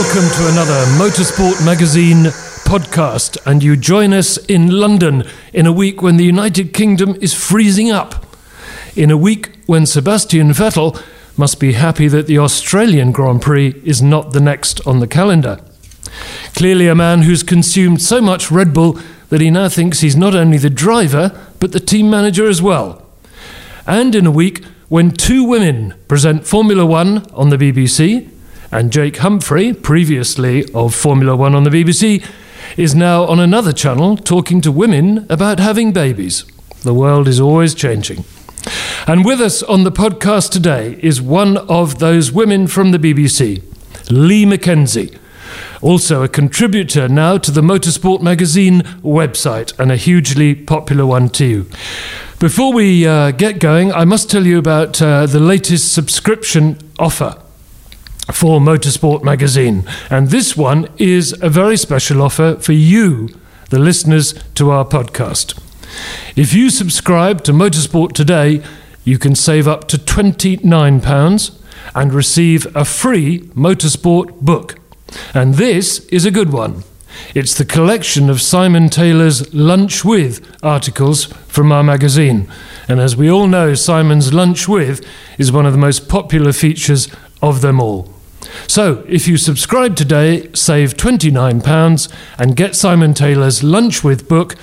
Welcome to another Motorsport Magazine podcast. And you join us in London in a week when the United Kingdom is freezing up. In a week when Sebastian Vettel must be happy that the Australian Grand Prix is not the next on the calendar. Clearly, a man who's consumed so much Red Bull that he now thinks he's not only the driver, but the team manager as well. And in a week when two women present Formula One on the BBC, and Jake Humphrey, previously of Formula One on the BBC, is now on another channel talking to women about having babies. The world is always changing. And with us on the podcast today is one of those women from the BBC, Lee McKenzie. Also, a contributor now to the Motorsport Magazine website and a hugely popular one too. Before we uh, get going, I must tell you about uh, the latest subscription offer for Motorsport Magazine. And this one is a very special offer for you, the listeners to our podcast. If you subscribe to Motorsport today, you can save up to £29 and receive a free Motorsport book. And this is a good one. It's the collection of Simon Taylor's Lunch With articles from our magazine. And as we all know, Simon's Lunch With is one of the most popular features of them all. So, if you subscribe today, save £29 and get Simon Taylor's Lunch With book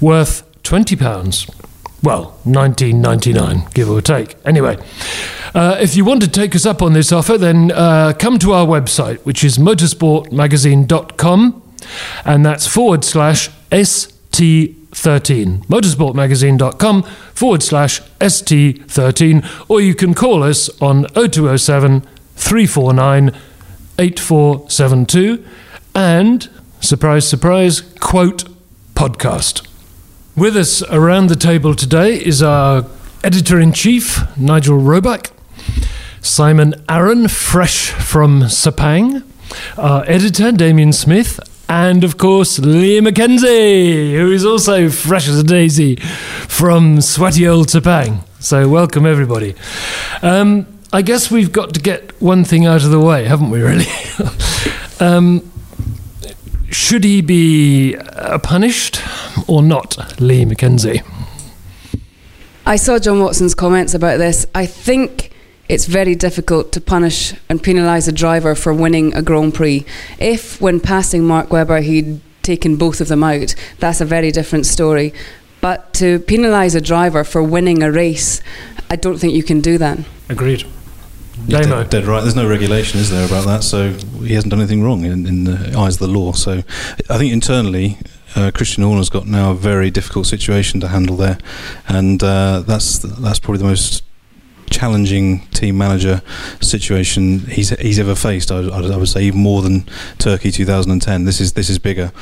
worth £20. Well, 19.99, give or take. Anyway, uh, if you want to take us up on this offer, then uh, come to our website, which is motorsportmagazine.com, and that's forward slash ST13. Motorsportmagazine.com forward slash ST13, or you can call us on 0207 349 8472 and, surprise, surprise, quote podcast. With us around the table today is our editor in chief, Nigel Roebuck, Simon Arron, fresh from Sepang, our editor, Damien Smith, and of course, Lee McKenzie, who is also fresh as a daisy from sweaty old Sepang. So, welcome everybody. Um, I guess we've got to get one thing out of the way, haven't we, really? um, should he be uh, punished or not, Lee McKenzie? I saw John Watson's comments about this. I think it's very difficult to punish and penalise a driver for winning a Grand Prix. If, when passing Mark Webber, he'd taken both of them out, that's a very different story. But to penalise a driver for winning a race, I don't think you can do that. Agreed. Dead, dead right. There's no regulation, is there, about that? So he hasn't done anything wrong in, in the eyes of the law. So I think internally, uh, Christian Horner's got now a very difficult situation to handle there, and uh, that's that's probably the most challenging team manager situation he's he's ever faced. I, I, I would say even more than Turkey 2010. This is this is bigger.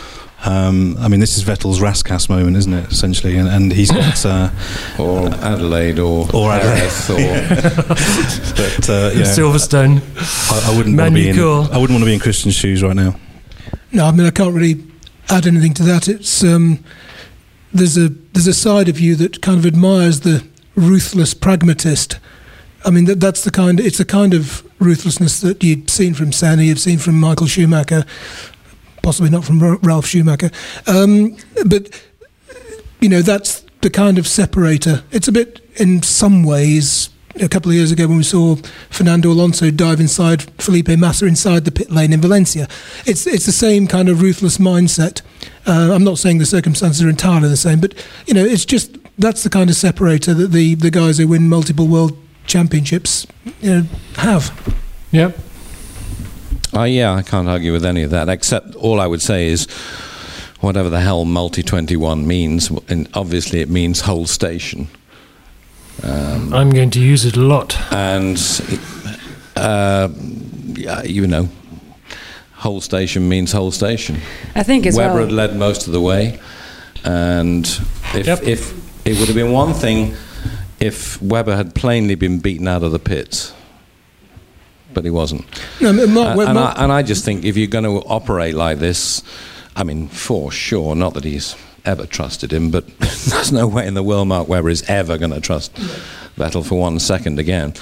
Um, I mean, this is Vettel's Rascasse moment, isn't it? Essentially, and, and he's got. Uh, or Adelaide or, Or Adelaide. Or but uh, yeah, Silverstone. I, I wouldn't want to be in. Magny-Cours. I wouldn't want to be in Christian's shoes right now. No, I mean I can't really add anything to that. It's um, there's a there's a side of you that kind of admires the ruthless pragmatist. I mean that that's the kind it's the kind of ruthlessness that you've seen from Senna, you've seen from Michael Schumacher. Possibly not from Ra- Ralf Schumacher. Um, but you know, that's the kind of separator. It's a bit, in some ways, a couple of years ago when we saw Fernando Alonso dive inside Felipe Massa inside the pit lane in Valencia. It's it's the same kind of ruthless mindset. Uh, I'm not saying the circumstances are entirely the same, but you know, it's just that's the kind of separator that the the guys who win multiple world championships you know, have. Yep. Uh, yeah, I can't argue with any of that, except all I would say is whatever the hell multi 21 means, and obviously it means hold station. Um, I'm going to use it a lot. and, uh, yeah, you know, hold station means hold station. I think as Webber well. had led most of the way, and if, Yep. if it would have been one thing if Webber had plainly been beaten out of the pits, but he wasn't. No, Mark, Uh, and, Mark- I, and I just think if you're going to operate like this, I mean, for sure, not that he's ever trusted him, but there's no way in the world Mark Webber is ever going to trust Vettel for one second again.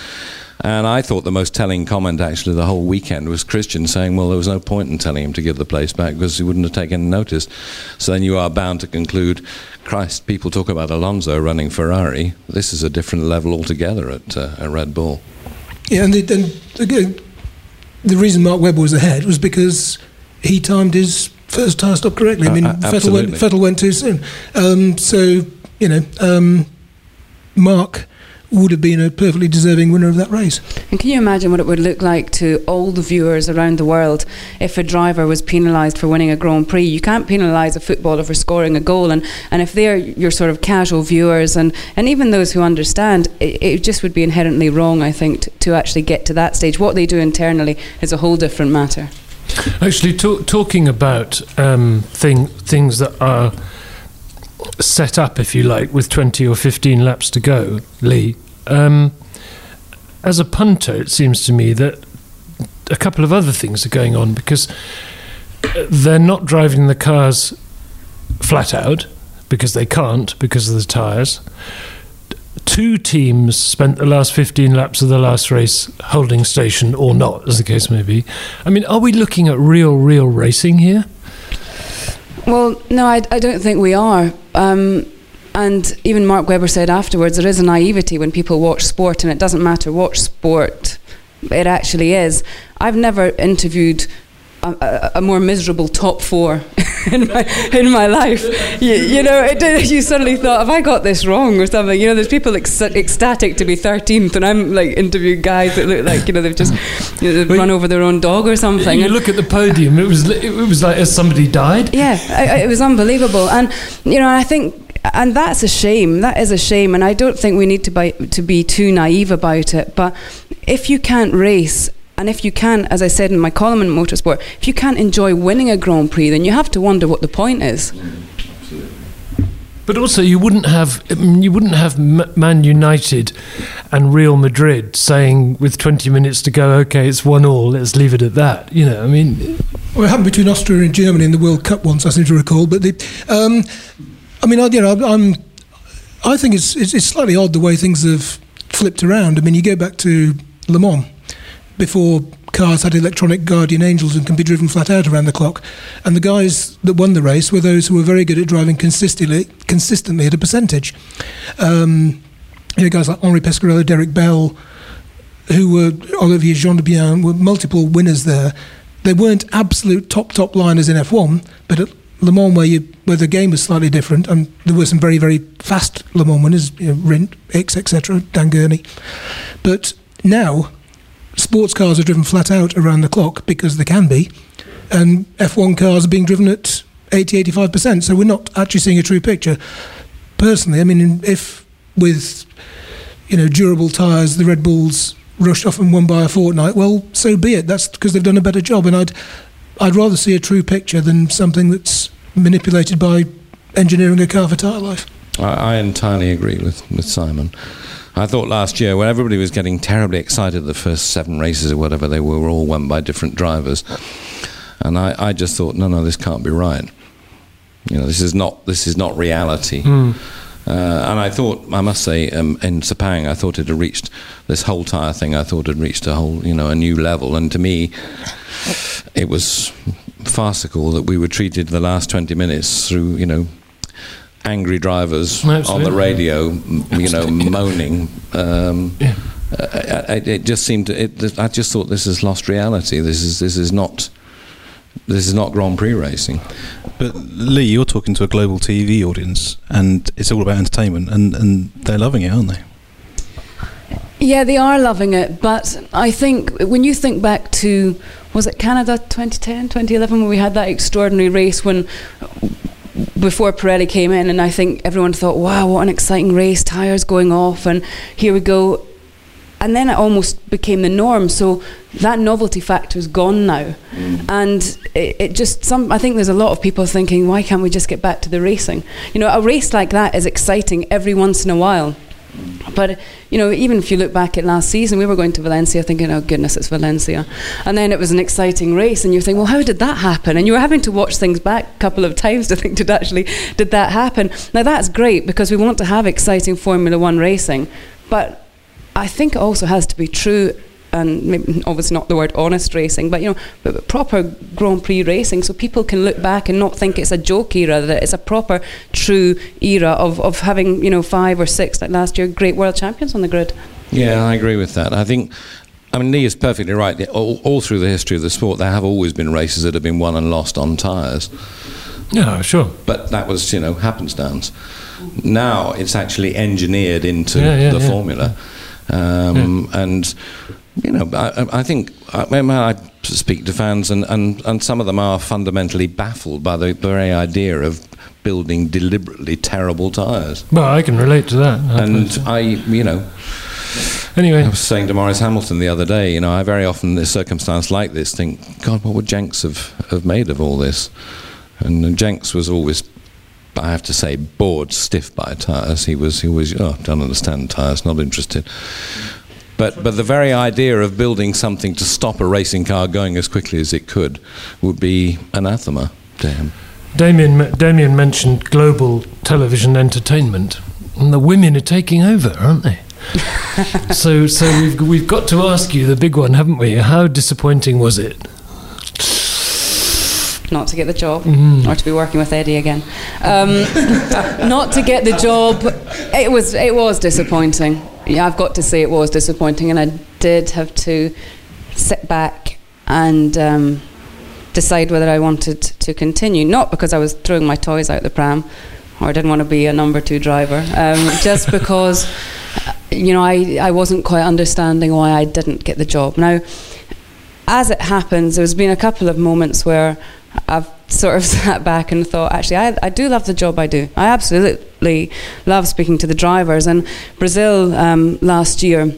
And I thought the most telling comment actually the whole weekend was Christian saying, well, there was no point in telling him to give the place back because he wouldn't have taken notice. So then you are bound to conclude, Christ, people talk about Alonso running Ferrari. This is a different level altogether at, uh, at Red Bull. Yeah, and, the, and again, the reason Mark Webber was ahead was because he timed his first tyre stop correctly. I Uh, mean, uh, Vettel, went. Vettel went too soon. Um, so, you know, um, Mark would have been a perfectly deserving winner of that race. And can you imagine what it would look like to all the viewers around the world if a driver was penalised for winning a Grand Prix? You can't penalise a footballer for scoring a goal, and, and if they're your sort of casual viewers and, and even those who understand, it, it just would be inherently wrong, I think, to, to actually get to that stage. What they do internally is a whole different matter. Actually, talk, talking about um, thing, things that are set up, if you like, with 20 or 15 laps to go, Lee, um, as a punter, it seems to me that a couple of other things are going on because uh, they're not driving the cars flat out because they can't because of the tyres. Two teams spent the last 15 laps of the last race holding station or not, as the case may be. I mean, are we looking at real, real racing here? Well, no, I, I don't think we are. Um, and even Mark Webber said afterwards, there is a naivety when people watch sport, and it doesn't matter what sport it actually is. I've never interviewed a, a, more miserable top four in my in my life. You, you know, it, you suddenly thought, have I got this wrong or something? You know, there's people ec- ecstatic to be 13th, and I'm like interviewing guys that look like you know they've just you know, they've Well, run over their own dog or something. You and- look at the podium; it was it was like as somebody died. yeah, I, I, it was unbelievable, and you know, I think, and that's a shame. That is a shame, and I don't think we need to be to be too naive about it. But if you can't race, and if you can, as I said in my column in Motorsport, if you can't enjoy winning a Grand Prix, then you have to wonder what the point is. But also, you wouldn't have you wouldn't have Man United and Real Madrid saying with 20 minutes to go, okay, it's one all. Let's leave it at that. You know, I mean, Well, it happened between Austria and Germany in the World Cup once, I seem to recall. But the, um, I mean, I, you know, I'm, I think it's, it's it's slightly odd the way things have flipped around. I mean, you go back to Le Mans before cars had electronic guardian angels and can be driven flat out around the clock, and the guys that won the race were those who were very good at driving consistently, consistently at a percentage. Um, you know, guys like Henri Pescarolo, Derek Bell, who were Olivier Gendebien, were multiple winners there. They weren't absolute top top liners in F1, but at Le Mans, where you where the game was slightly different, and there were some very very fast Le Mans winners, you know, Rindt, Ickx, etc., Dan Gurney. But now, sports cars are driven flat out around the clock because they can be, and F1 cars are being driven at 80 85%. So we're not actually seeing a true picture. Personally, I mean, if with you know durable tyres, the Red Bulls rushed off and won by a fortnight, well, so be it. That's because they've done a better job, and I'd I'd rather see a true picture than something that's manipulated by engineering a car for tyre life. I, I entirely agree with, with Simon. I thought last year, when everybody was getting terribly excited, the first seven races or whatever they were, were all won by different drivers, and I, I just thought, no, no, this can't be right. You know, this is not this is not reality. Hmm. Uh, and I thought, I must say, um, in Sepang, I thought it had reached this whole tire thing. I thought it had reached a whole, you know, a new level. And to me, it was farcical that we were treated the last 20 minutes through, you know, angry drivers on the radio, m- you know, moaning. Um, Yeah. uh, I- I- it just seemed. It, I just thought this is lost reality. This is this is not. This is not Grand Prix racing. But Lee, you're talking to a global TV audience, and it's all about entertainment, and, and they're loving it, aren't they? Yeah, they are loving it, but I think when you think back to was it Canada 2010, 2011 when we had that extraordinary race when before Pirelli came in and I think everyone thought, wow, what an exciting race, tires going off and here we go. And then it almost became the norm. So that novelty factor is gone now. Mm. And it, it just, some, I think there's a lot of people thinking, why can't we just get back to the racing? You know, a race like that is exciting every once in a while. But you know, even if you look back at last season, we were going to Valencia thinking, "Oh goodness, it's Valencia," and then it was an exciting race, and you're thinking, "Well, how did that happen?" And you were having to watch things back a couple of times to think, "Did actually did that happen?" Now that's great because we want to have exciting Formula One racing, but I think it also has to be true. And maybe obviously not the word honest racing, but you know, but, but proper Grand Prix racing, so people can look back and not think it's a joke era. That it's a proper, true era of, of having you know five or six like last year great world champions on the grid. Yeah, I agree with that. I think. I mean, Lee is perfectly right. All, all through the history of the sport, there have always been races that have been won and lost on tyres. Yeah, sure. But that was, you know, happenstance. Now it's actually engineered into Yeah, yeah, the yeah. formula. Um, And, you know, I, I think I, I speak to fans, and, and, and some of them are fundamentally baffled by the very idea of building deliberately terrible tyres. Well, I can relate to that. I And. I, you know, anyway, I was saying to Maurice Hamilton the other day, you know, I very often in a circumstance like this think, God, what would Jenks have, have made of all this? And Jenks was always, I have to say, bored stiff by tyres. He was, he was, oh, don't understand tyres, not interested. But, but the very idea of building something to stop a racing car going as quickly as it could would be anathema to him. Damien, Damien mentioned global television entertainment, and the women are taking over, aren't they? so, so we've we've got to ask you the big one, haven't we? How disappointing was it? not to get the job Mm-hmm. or to be working with Eddie again. Um, not to get the job. It was it was disappointing. Yeah, I've got to say it was disappointing, and I did have to sit back and um, decide whether I wanted to continue. Not because I was throwing my toys out the pram, or I didn't want to be a number two driver, um, just because you know I I wasn't quite understanding why I didn't get the job. Now as it happens, there's been a couple of moments where I've sort of sat back and thought, actually, I, I do love the job I do. I absolutely love speaking to the drivers. And Brazil um, last year,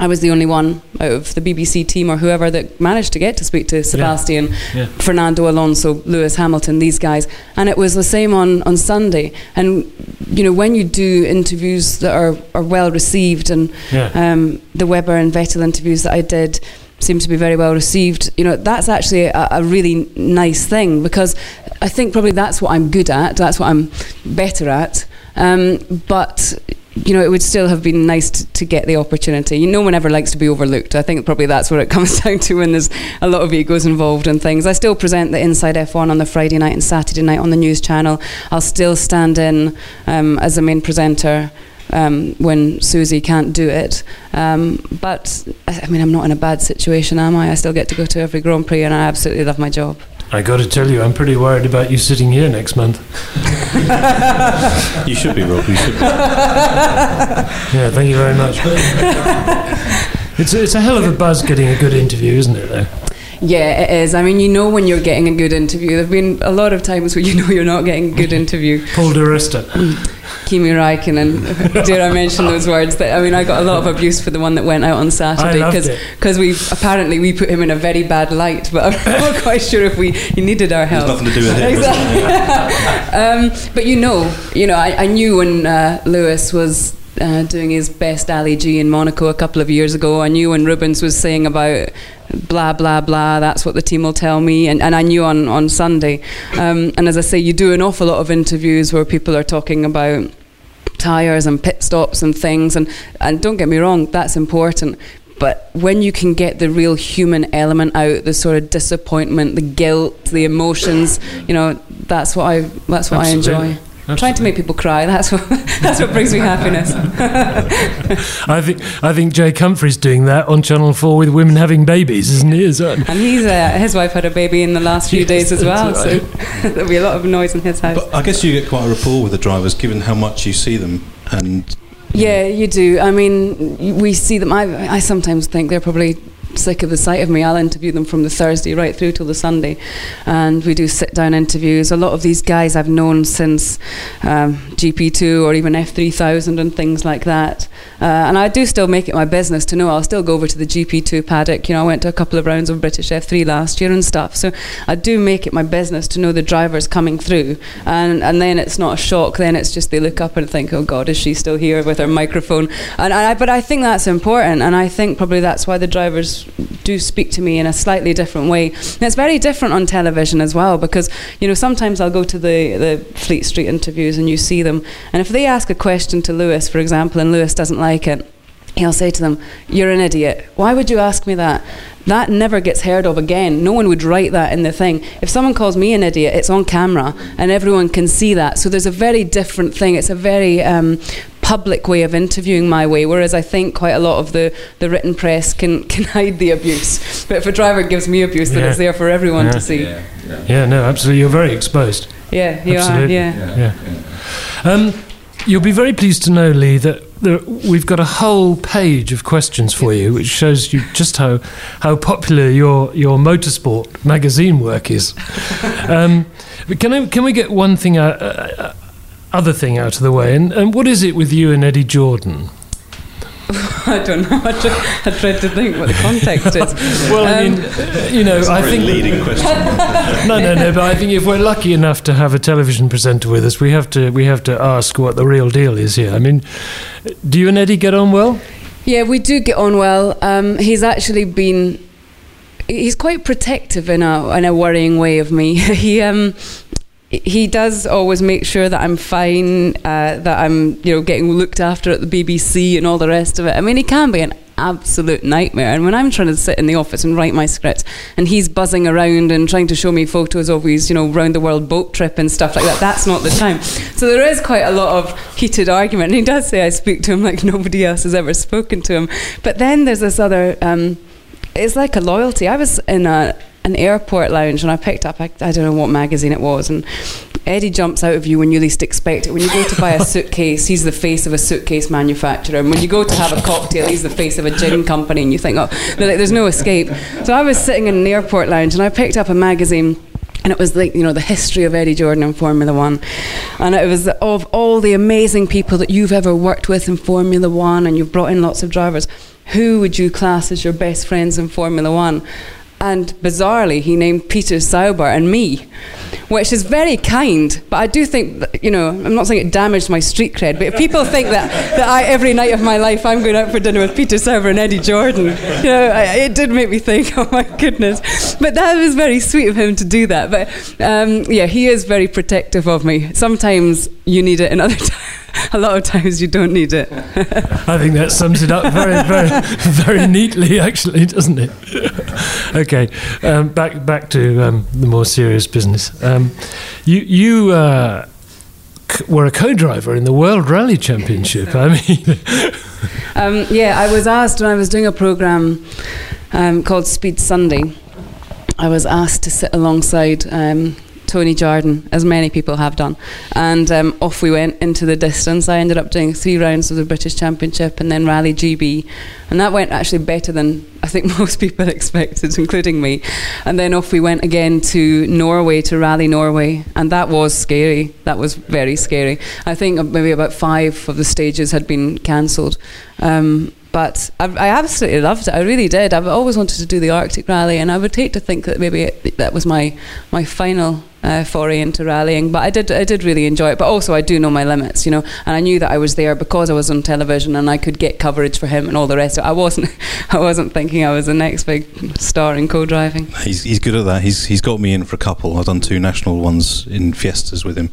I was the only one out of the BBC team or whoever that managed to get to speak to Sebastian, Yeah. Fernando Alonso, Lewis Hamilton, these guys. And it was the same on, on Sunday. And, you know, when you do interviews that are, are well received, and Yeah. um, the Webber and Vettel interviews that I did seem to be very well received. You know, that's actually a, a really nice thing because I think probably that's what I'm good at. That's what I'm better at. Um, but you know, it would still have been nice to, to get the opportunity. You, no one ever likes to be overlooked. I think probably that's what it comes down to when there's a lot of egos involved and things. I still present the Inside F1 on the Friday night and Saturday night on the news channel. I'll still stand in um, as the main presenter um, when Susie can't do it. Um, but I I mean, I'm not in a bad situation, am I? I still get to go to every Grand Prix, and I absolutely love my job. I got to tell you, I'm pretty worried about you sitting here next month. You should be, Rob. You should. Be. Yeah, thank you very much. it's it's a hell of a buzz getting a good interview, isn't it? Though. Yeah, it is. I mean, you know when you're getting a good interview. There've been a lot of times where you know you're not getting a good interview. Paul di Resta. Kimi Räikkönen, dare I mention those words? That I mean, I got a lot of abuse for the one that went out on Saturday because because we apparently we put him in a very bad light, but I'm not quite sure if we he needed our help. nothing to do with him, Exactly. um, but you know, you know, I, I knew when uh, Lewis was. Uh, doing his best Ali G in Monaco a couple of years ago. I knew when Rubens was saying about blah blah blah. That's what the team will tell me, and, and I knew on on Sunday. Um, and as I say, you do an awful lot of interviews where people are talking about tires and pit stops and things and and don't get me wrong that's important But when you can get the real human element out, the sort of disappointment, the guilt, the emotions, you know, that's what I that's what Absolutely. I enjoy. Trying to make people cry. That's what that's what brings me happiness. I think I think Jake Humphrey's doing that on Channel Four with women having babies, isn't he? Is that? And he's uh, his wife had a baby in the last few Yes, days as well, that's so there'll be a lot of noise in his house. But I guess you get quite a rapport with the drivers, given how much you see them, and Yeah, you do. I mean, we see them. I, I sometimes think they're probably sick of the sight of me. I'll interview them from the Thursday right through till the Sunday, and we do sit down interviews. A lot of these guys I've known since um, GP2 or even F3000 and things like that. Uh, and I do still make it my business to know. I'll still go over to the GP2 paddock. You know, I went to a couple of rounds of British F3 last year and stuff. So I do make it my business to know the drivers coming through, and and then it's not a shock. Then it's just they look up and think, oh God, is she still here with her microphone? And I, but I think that's important, and I think probably that's why the drivers do speak to me in a slightly different way. And it's very different on television as well because you know sometimes I'll go to the the Fleet Street interviews and you see them, and if they ask a question to Lewis, for example, and Lewis doesn't like it. He'll say to them, You're an idiot. Why would you ask me that? That never gets heard of again. No one would write that in the thing. If someone calls me an idiot, it's on camera and everyone can see that. So there's a very different thing. It's a very um, public way of interviewing my way, whereas I think quite a lot of the, the written press can, can hide the abuse. But if a driver gives me abuse, then Yeah. it's there for everyone Yeah. to see. Yeah, no, absolutely. You're very exposed. Yeah, you Absolutely. are. Yeah. Yeah. Um, you'll be very pleased to know, Lee, that there, we've got a whole page of questions for you, which shows you just how, how popular your, your motorsport magazine work is. um, but can, I, can we get one thing out, uh, uh, other thing out of the way? And, and what is it with you and Eddie Jordan? I don't know. I, try, I tried to think what the context is. Well, I Um, mean, uh, you know, I think leading question. no, no, no. But I think if we're lucky enough to have a television presenter with us, we have to we have to ask what the real deal is here. I mean, do you and Eddie get on well? Yeah, we do get on well. Um, he's actually been. He's quite protective in a in a worrying way of me. he um he does always make sure that I'm fine, uh, that I'm you know getting looked after at the BBC and all the rest of it. I mean, he can be an absolute nightmare. And when I'm trying to sit in the office and write my scripts, and he's buzzing around and trying to show me photos of his you know round the world boat trip and stuff like that, that's not the time. So there is quite a lot of heated argument. And he does say I speak to him like nobody else has ever spoken to him. But then there's this other. Um, it's like a loyalty. I was in a an airport lounge and I picked up I, I don't know what magazine it was and Eddie jumps out of you when you least expect it. When you go to buy a suitcase, he's the face of a suitcase manufacturer. And when you go to have a cocktail, he's the face of a gin company. And you think, oh, like, there's no escape. So I was sitting in an airport lounge and I picked up a magazine and it was like you know the history of Eddie Jordan in Formula One, and it was of all the amazing people that you've ever worked with in Formula One, and you've brought in lots of drivers. Who would you class as your best friends in Formula One? And bizarrely, he named Peter Sauber and me, which is very kind. But I do think, that, you know, I'm not saying it damaged my street cred, but if people think that, that I, every night of my life I'm going out for dinner with Peter Sauber and Eddie Jordan, you know, I, it did make me think, oh my goodness. But that was very sweet of him to do that. But um, yeah, he is very protective of me. Sometimes you need it, and other times. A lot of times you don't need it. I think that sums it up very, very, very neatly, actually, doesn't it? okay, um, back back to um, the more serious business. Um, you you uh, c- were a co-driver in the World Rally Championship. I mean, Um, yeah, I was asked when I was doing a program um, called Speed Sunday. I was asked to sit alongside um, Tony Jardine, as many people have done, and um, off we went into the distance. I ended up doing three rounds of the British Championship and then Rally GB, and that went actually better than I think most people expected, including me. And then off we went again to Norway to Rally Norway, and that was scary. That was very scary. I think maybe about five of the stages had been cancelled. Um, but I, I absolutely loved it. I really did. I've always wanted to do the Arctic Rally, and I would hate to think that maybe it, that was my my final uh, foray into rallying. But I did I did really enjoy it. But also I do know my limits, you know, and I knew that I was there because I was on television and I could get coverage for him and all the rest. of it. I wasn't I wasn't thinking I was the next big star in co-driving. He's, he's good at that. He's he's got me in for a couple. I've done two national ones in Fiestas with him,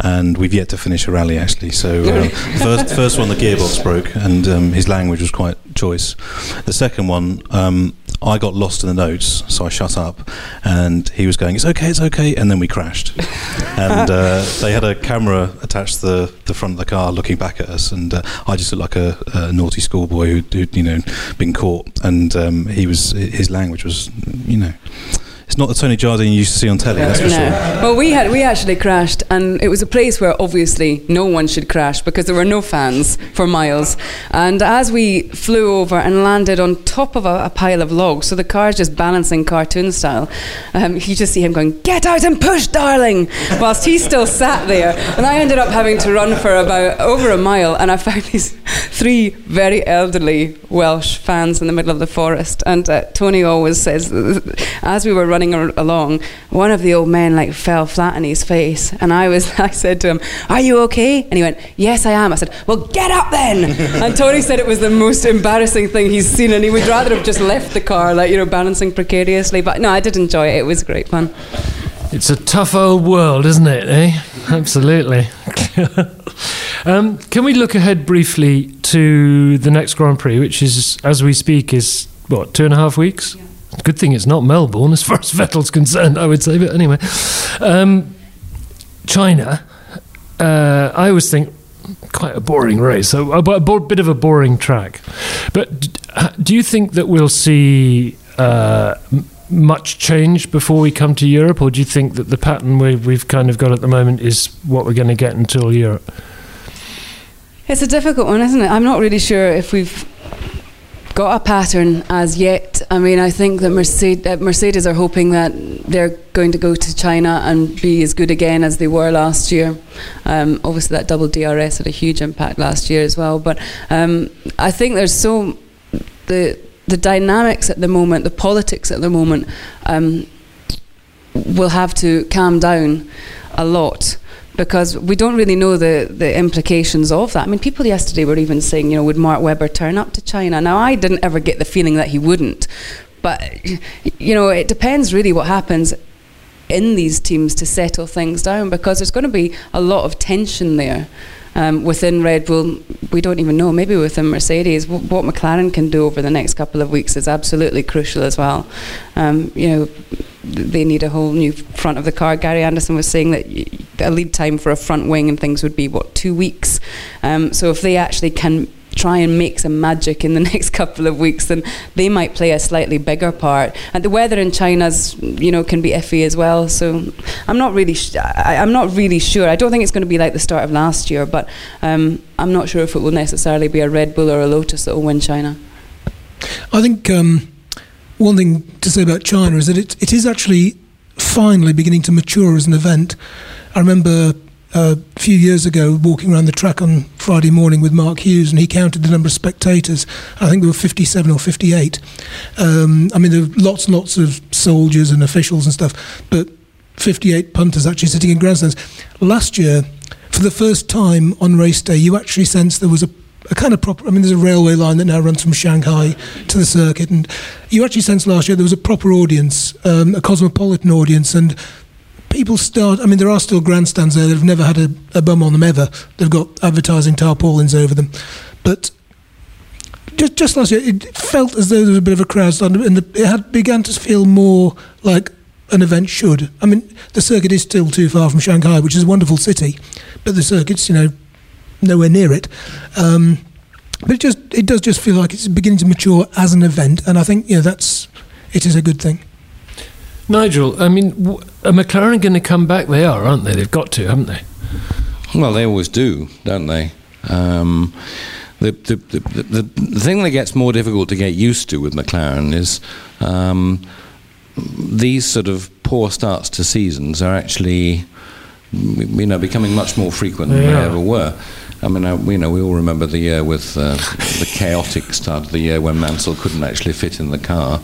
and we've yet to finish a rally actually. So um, first first one the gearbox broke, and um, his language was quite choice. The second one. Um, I got lost in the notes, so I shut up, and he was going, "It's okay, it's okay," and then we crashed. and uh, they had a camera attached to the, the front of the car, looking back at us, and uh, I just looked like a, a naughty schoolboy who'd, who'd, you know, been caught, and um, he was his language was, you know. It's not the Tony Jardine you used to see on telly, that's for no. sure. Well, we had we actually crashed, and it was a place where obviously no one should crash because there were no fans for miles. And as we flew over and landed on top of a, a pile of logs, so the car's just balancing cartoon style, um, you just see him going, "Get out and push, darling!" whilst he still sat there. And I ended up having to run for about over a mile, and I found these three very elderly Welsh fans in the middle of the forest. And uh, Tony always says, as we were running ar- along, one of the old men like fell flat on his face, and I was, I said to him, "Are you okay?" And he went, "Yes, I am." I said, "Well, get up then." and Tony said it was the most embarrassing thing he's seen, and he would rather have just left the car, like you know, balancing precariously. But no, I did enjoy it. It was great fun. It's a tough old world, isn't it? Eh? Absolutely. um, can we look ahead briefly to the next Grand Prix, which is, as we speak, is what two and a half weeks? Good thing it's not Melbourne, as far as Vettel's concerned, I would say. But anyway, um, China. Uh, I always think quite a boring race, so a, a bo- bit of a boring track. But uh, do you think that we'll see uh, much change before we come to Europe, or do you think that the pattern we, we've kind of got at the moment is what we're going to get until Europe? It's a difficult one, isn't it? I'm not really sure if we've got a pattern as yet. I mean, I think that Mercedes, uh, Mercedes are hoping that they're going to go to China and be as good again as they were last year. Um, obviously, that double DRS had a huge impact last year as well. But um, I think there's so the the dynamics at the moment, the politics at the moment, um, will have to calm down a lot because we don't really know the, the implications of that. I mean, people yesterday were even saying, you know, would Mark Webber turn up to China? Now, I didn't ever get the feeling that he wouldn't, but, you know, it depends really what happens in these teams to settle things down because there's going to be a lot of tension there. Um, within Red Bull, we don't even know. Maybe within Mercedes, w- what McLaren can do over the next couple of weeks is absolutely crucial as well. Um, you know, they need a whole new front of the car. Gary Anderson was saying that a lead time for a front wing and things would be what two weeks. Um, so if they actually can try and make some magic in the next couple of weeks, then they might play a slightly bigger part. And the weather in China's, you know, can be iffy as well. So I'm not really, sh- I, I'm not really sure. I don't think it's going to be like the start of last year, but um, I'm not sure if it will necessarily be a Red Bull or a Lotus that will win China. I think um, one thing to say about China is that it, it is actually finally beginning to mature as an event. I remember uh, a few years ago walking around the track on Friday morning with Mark Hughes, and he counted the number of spectators. I think there were 57 or 58. Um, I mean, there were lots and lots of soldiers and officials and stuff, but 58 punters actually sitting in grandstands. Last year, for the first time on race day, you actually sensed there was a a kind of proper. I mean, there's a railway line that now runs from Shanghai to the circuit, and you actually sensed last year there was a proper audience, um, a cosmopolitan audience, and people start. I mean, there are still grandstands there that have never had a, a bum on them ever. They've got advertising tarpaulins over them, but. Just, just last year, it felt as though there was a bit of a crowd and it had began to feel more like an event should. I mean, the circuit is still too far from Shanghai, which is a wonderful city, but the circuit's, you know, nowhere near it. Um, but it just it does just feel like it's beginning to mature as an event, and I think you know that's it is a good thing. Nigel, I mean, w- are McLaren going to come back? They are, aren't they? They've got to, haven't they? Well, they always do, don't they? Um, the, the, the, the, the thing that gets more difficult to get used to with McLaren is um, these sort of poor starts to seasons are actually you know, becoming much more frequent than they ever were. I mean, you know, we all remember the year with uh, the chaotic start of the year when Mansell couldn't actually fit in the car.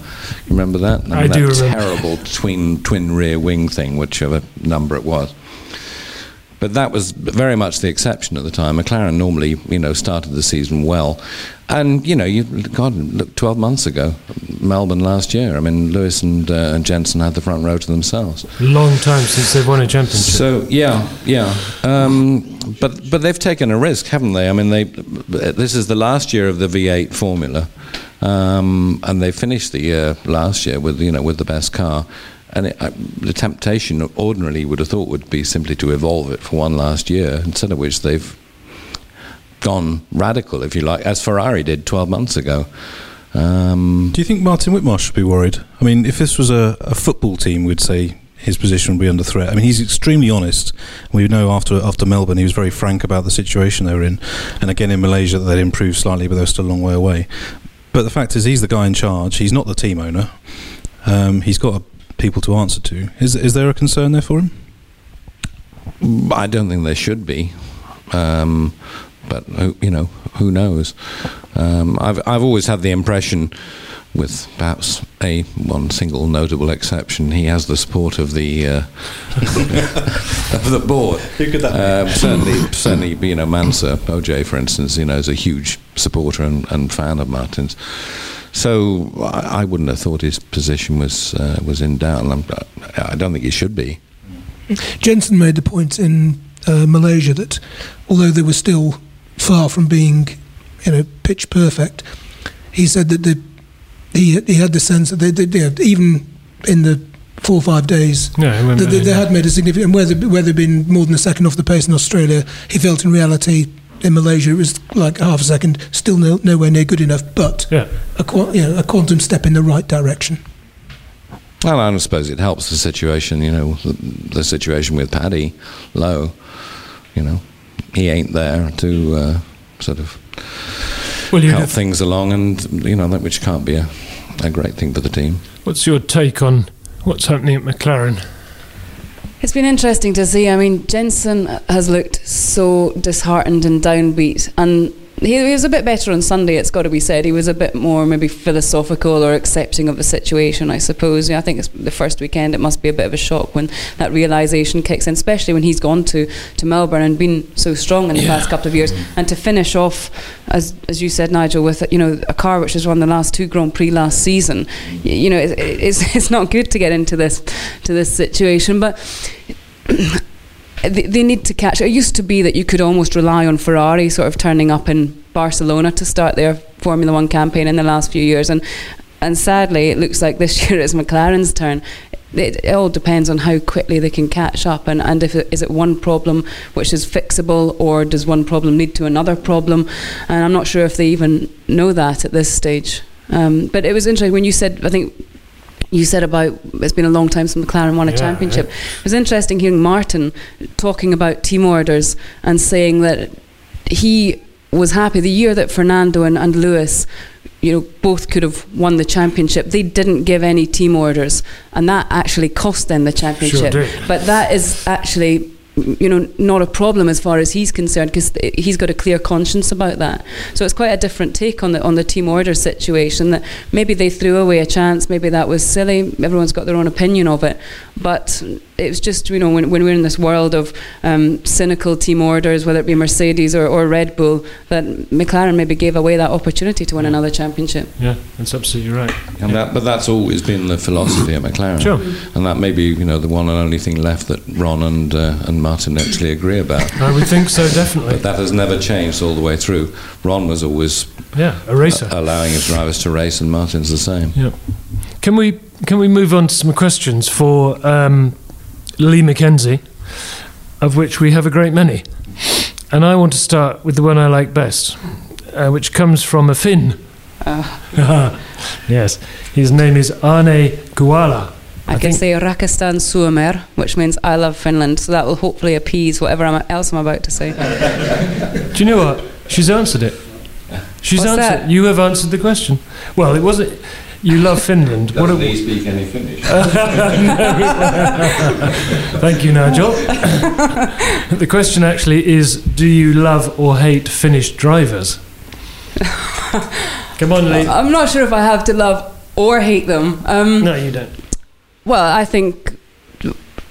You remember that? I mean, do that remember. terrible twin twin rear wing thing, whichever number it was. But that was very much the exception at the time. McLaren normally, you know, started the season well, and you know, you God, look, twelve months ago, Melbourne last year. I mean, Lewis and, uh, and Jensen had the front row to themselves. Long time since they've won a championship. So yeah, yeah. Um, but but they've taken a risk, haven't they? I mean, they this is the last year of the V8 formula, um, and they finished the year last year with you know with the best car. And it, uh, the temptation ordinarily would have thought would be simply to evolve it for one last year, instead of which they've gone radical, if you like, as Ferrari did 12 months ago. Um, Do you think Martin Whitmarsh should be worried? I mean, if this was a, a football team, we'd say his position would be under threat. I mean, he's extremely honest. We know after after Melbourne, he was very frank about the situation they were in, and again in Malaysia, that they'd improved slightly, but they're still a long way away. But the fact is, he's the guy in charge. He's not the team owner. Um, he's got people to answer to. Is is there a concern there for him? I don't think there should be, um, but you know, who knows? Um, I've I've always had the impression, with perhaps a one single notable exception, he has the support of the uh, of the board. Who could that be? Um, certainly, certainly, you know, Mansour Ojjeh, for instance, you know, is a huge supporter and, and fan of Martin's. So I, I wouldn't have thought his position was uh, was in doubt. And I'm, I don't think it should be. Jensen made the point in uh, Malaysia that although they were still far from being, you know, pitch perfect, he said that the he he had the sense that they, they, they even in the four or five days Yeah, I they, they had made a significant where they where they'd been more than a second off the pace in Australia. He felt in reality in Malaysia it was like half a second, still no, nowhere near good enough, but Yeah. a qua- you know, a quantum step in the right direction. Well, I suppose it helps the situation, you know, the, the situation with Paddy Lowe. You know, he ain't there to uh, sort of Well, you help things along, and you know that which can't be a, a great thing for the team. what's your take on what's happening at McLaren? It's been interesting to see. I mean, Jensen has looked so disheartened and downbeat, and he, he was a bit better on Sunday. It's got to be said. He was a bit more maybe philosophical or accepting of the situation. I suppose. Yeah, I think it's the first weekend. It must be a bit of a shock when that realization kicks in, especially when he's gone to, to Melbourne and been so strong in the past couple of years, and to finish off as as you said, Nigel, with you know a car which has won the last two Grand Prix last season. You, you know, it, it's it's not good to get into this to this situation, but they, they need to catch. It used to be that you could almost rely on Ferrari sort of turning up in Barcelona to start their Formula One campaign in the last few years, and and sadly, it looks like this year it's McLaren's turn. It, it all depends on how quickly they can catch up, and, and if it, is it one problem which is fixable, or does one problem lead to another problem? And I'm not sure if they even know that at this stage. Um, but it was interesting when you said, I think you said about it's been a long time since McLaren won a Yeah, championship. yeah. It was interesting hearing Martin talking about team orders and saying that he was happy the year that Fernando and, and Lewis, you know, both could have won the championship. They didn't give any team orders, and that actually cost them the championship. did. But that is actually. You know, not a problem as far as he's concerned because he's got a clear conscience about that. So it's quite a different take on the on the team order situation. That maybe they threw away a chance, maybe that was silly. Everyone's got their own opinion of it, but it's just you know when, when we're in this world of um, cynical team orders, whether it be Mercedes or, or Red Bull, that McLaren maybe gave away that opportunity to win another championship. Yeah, that's absolutely right. And that, but that's always been the philosophy at McLaren. Sure. And that may be, you know, the one and only thing left that Ron and uh, and Martin actually agree about. I would think so, definitely. But that has never changed all the way through. Ron was always Yeah, a racer. allowing his drivers to race, and Martin's the same. Yeah. Can we can we move on to some questions for um, Lee McKenzie, of which we have a great many, and I want to start with the one I like best, uh, which comes from a Finn. yes, his name is Arne Guala. I, can think- say Rakastan Suomer, which means I love Finland, so that will hopefully appease whatever I'm, else I'm about to say. Do you know what? She's answered it. She's What's answered. that? You have answered the question. Well, it wasn't. You love Finland. What Doesn't a- he speak any Finnish? Thank you, Nigel. the question actually is do you love or hate Finnish drivers? Come on, Lee. I'm not sure if I have to love or hate them. Um, No, you don't. Well, I think.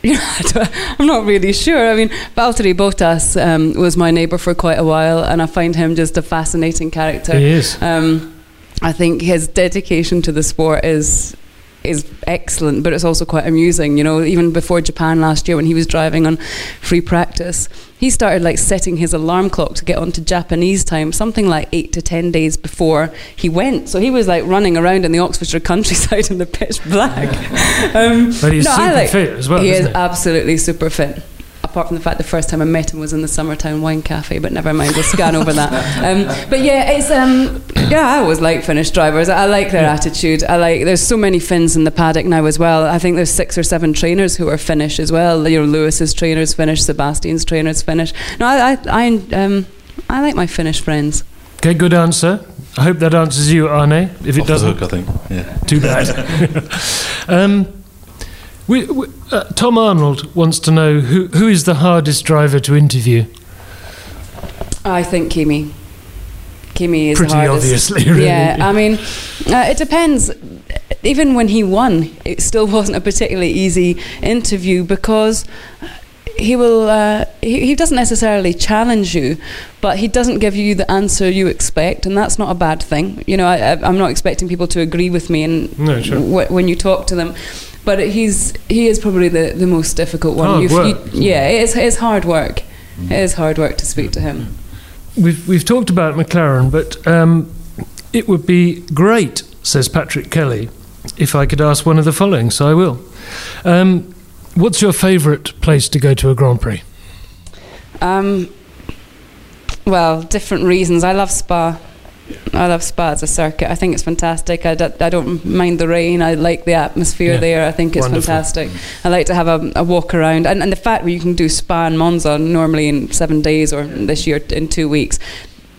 You know, I'm not really sure. I mean, Valtteri Bottas um, was my neighbour for quite a while, and I find him just a fascinating character. He is. Um, I think his dedication to the sport is is excellent, but it's also quite amusing. You know, even before Japan last year, when he was driving on free practice, he started like setting his alarm clock to get onto Japanese time, something like eight to ten days before he went. So he was like running around in the Oxfordshire countryside in the pitch black. um, But he's no, super like- fit as well. he is he? absolutely super fit. Apart from the fact the first time I met him was in the Summertown Wine Cafe, but never mind, we'll scan over that. Um, but yeah, it's um, yeah, I always like Finnish drivers. I like their attitude. I like. There's so many Finns in the paddock now as well. I think there's six or seven trainers who are Finnish as well. You know, Lewis's trainer's Finnish, Sebastian's trainer's Finnish. No, I, I, I, um, I like my Finnish friends. Okay, good answer. I hope that answers you, Arne. If it Off doesn't, hook, I think. Yeah. too bad. um, we, we, uh, Tom Arnold wants to know who, who is the hardest driver to interview? I think Kimi. Kimi is Pretty the hardest. obviously, really. Yeah, I mean, uh, it depends. Even when he won, it still wasn't a particularly easy interview because he will. Uh, he, he doesn't necessarily challenge you, but he doesn't give you the answer you expect, and that's not a bad thing. You know, I, I'm not expecting people to agree with me, and No, sure. wh- when you talk to them. But he's he is probably the, the most difficult one. Hard work, you- yeah, it is, it is hard work. It is hard work to speak to him. We've, we've talked about McLaren, but um, it would be great, says Patrick Kelly, if I could ask one of the following, so I will. Um, what's your favourite place to go to a Grand Prix? Um, well, different reasons. I love Spa. I love Spa as a circuit. I think it's fantastic. I, d- I don't mind the rain. I like the atmosphere Yeah, there. I think it's wonderful. fantastic. I like to have a, a walk around. And, and the fact that you can do Spa and Monza normally in seven days or this year in two weeks,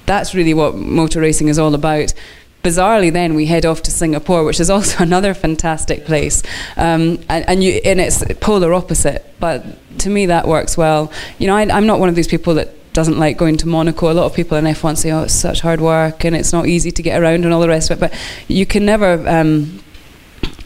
that's really what motor racing is all about. Bizarrely, then we head off to Singapore, which is also another fantastic place, um, and, and you and it's polar opposite. But to me, that works well. You know, I, I'm not one of these people that doesn't like going to Monaco. A lot of people in F1 say, "Oh, it's such hard work and it's not easy to get around and all the rest of it." But you can never um,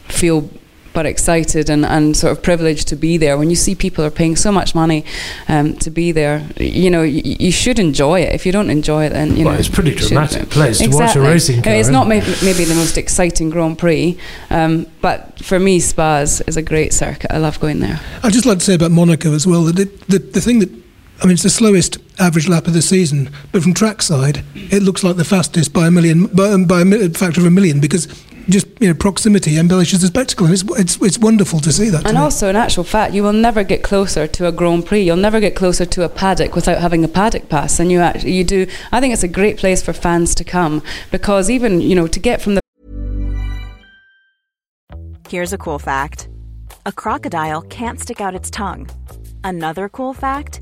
feel but excited and, and sort of privileged to be there when you see people are paying so much money um, to be there. You know, you, you should enjoy it. If you don't enjoy it, then you Well, know it's a pretty you should- dramatic place to watch a racing car, It's isn't not it? maybe, maybe the most exciting Grand Prix, um, but for me, Spa is, is a great circuit. I love going there. I'd just like to say about Monaco as well that it, the, the thing that, I mean, it's the slowest average lap of the season, but from trackside, it looks like the fastest by a million, by, um, by a factor of a million because just you know proximity embellishes the spectacle. And it's, it's, it's wonderful to see that. to And me. also, in actual fact, you will never get closer to a Grand Prix. You'll never get closer to a paddock without having a paddock pass. And you actually, you do. I think it's a great place for fans to come because even you know to get from the Here's a cool fact a crocodile can't stick out its tongue. Another cool fact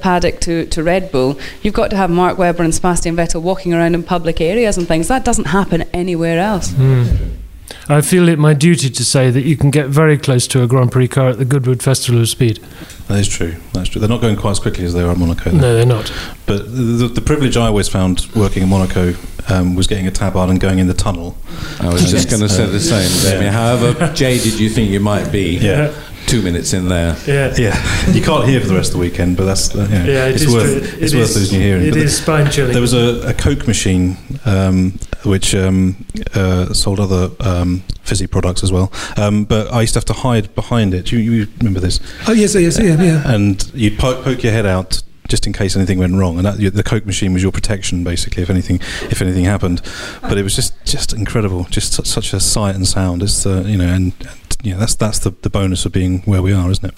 Paddock to, to Red Bull, you've got to have Mark Webber and Sebastian Vettel walking around in public areas and things. That doesn't happen anywhere else. I feel it my duty to say that you can get very close to a Grand Prix car at the Goodwood Festival of Speed. That is true. That's true. They're not going quite as quickly as they are at Monaco. though. No, they're not. But the, the privilege I always found working in Monaco um, was getting a tabard and going in the tunnel. I was just going to say the same. I mean, however jaded you think you might be, Yeah. Two minutes in there. Yeah. Yeah, you can't hear for the rest of the weekend, but that's you know, Yeah, it it's worth true. it's It worth is- losing your hearing. it But is spine chilling. There was a, a Coke machine um, which um, uh, sold other um, fizzy products as well, um, but I used to have to hide behind it. You, you remember this? Oh yes, yes, yeah, yeah. And you'd po- poke your head out just in case anything went wrong, and that, the Coke machine was your protection basically if anything if anything happened. But it was just just incredible, just such a sight and sound. It's uh, you know, and, and you know, that's that's the, the bonus of being where we are, isn't it?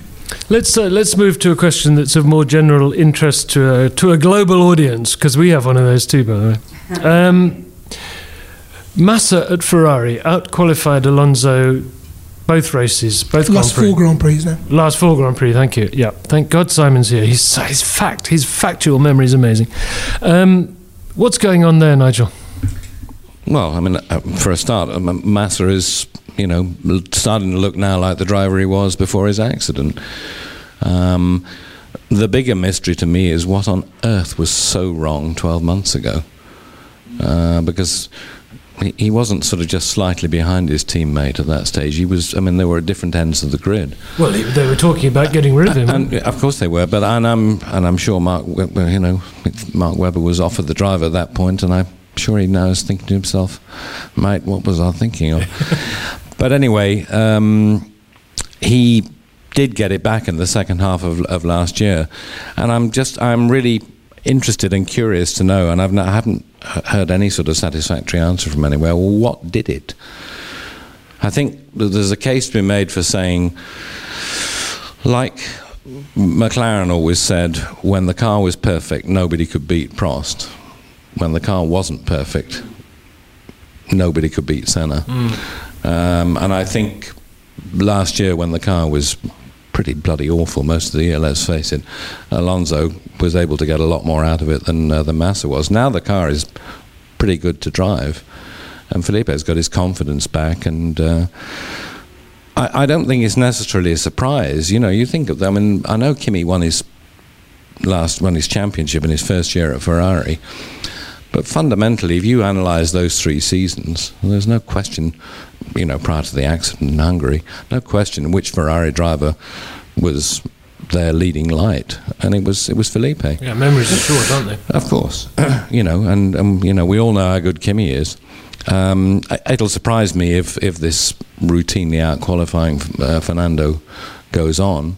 Let's uh, let's move to a question that's of more general interest to a, to a global audience because we have one of those too, by the way. Um, Massa at Ferrari outqualified Alonso both races, both Last Grand Prix. four Grand Prix now. Last four Grand Prix, thank you. Yeah, thank God Simon's here. His, his fact, his factual memory is amazing. Um, what's going on there, Nigel? Well, I mean, uh, for a start, um, Massa is, you know, starting to look now like the driver he was before his accident. Um, the bigger mystery to me is what on earth was so wrong 12 months ago. Uh, because he, wasn't sort of just slightly behind his teammate at that stage. He was, I mean, they were at different ends of the grid. Well, they- were talking about getting rid of him. And of course they were, but and I'm and I'm sure Mark, you know, Mark Webber was offered the driver at that point, and I'm sure he now is thinking to himself, "Mate, what was I thinking of?" but anyway, um, he did get it back in the second half of, of last year, and I'm just I'm really interested and curious to know, and I've not, I haven't heard any sort of satisfactory answer from anywhere. Well, what did it? I think there's a case to be made for saying, like McLaren always said, when the car was perfect, nobody could beat Prost. When the car wasn't perfect, nobody could beat Senna. Um, and I think last year, when the car was pretty bloody awful most of the year, let's face it, Alonso was able to get a lot more out of it than, uh, Massa was. Now the car is pretty good to drive, and Felipe's got his confidence back, and uh, I, I don't think it's necessarily a surprise. You know, you think of, them, I mean, I know Kimi won his last won his championship in his first year at Ferrari. But fundamentally, if you analyse those three seasons, there's no question, you know, prior to the accident in Hungary, no question which Ferrari driver was their leading light, and it was it was Felipe. yeah, memories are short, aren't they? Of course, you know, and um, you know, we all know how good Kimi is. Um, it'll surprise me if if this routinely out qualifying uh, Fernando goes on,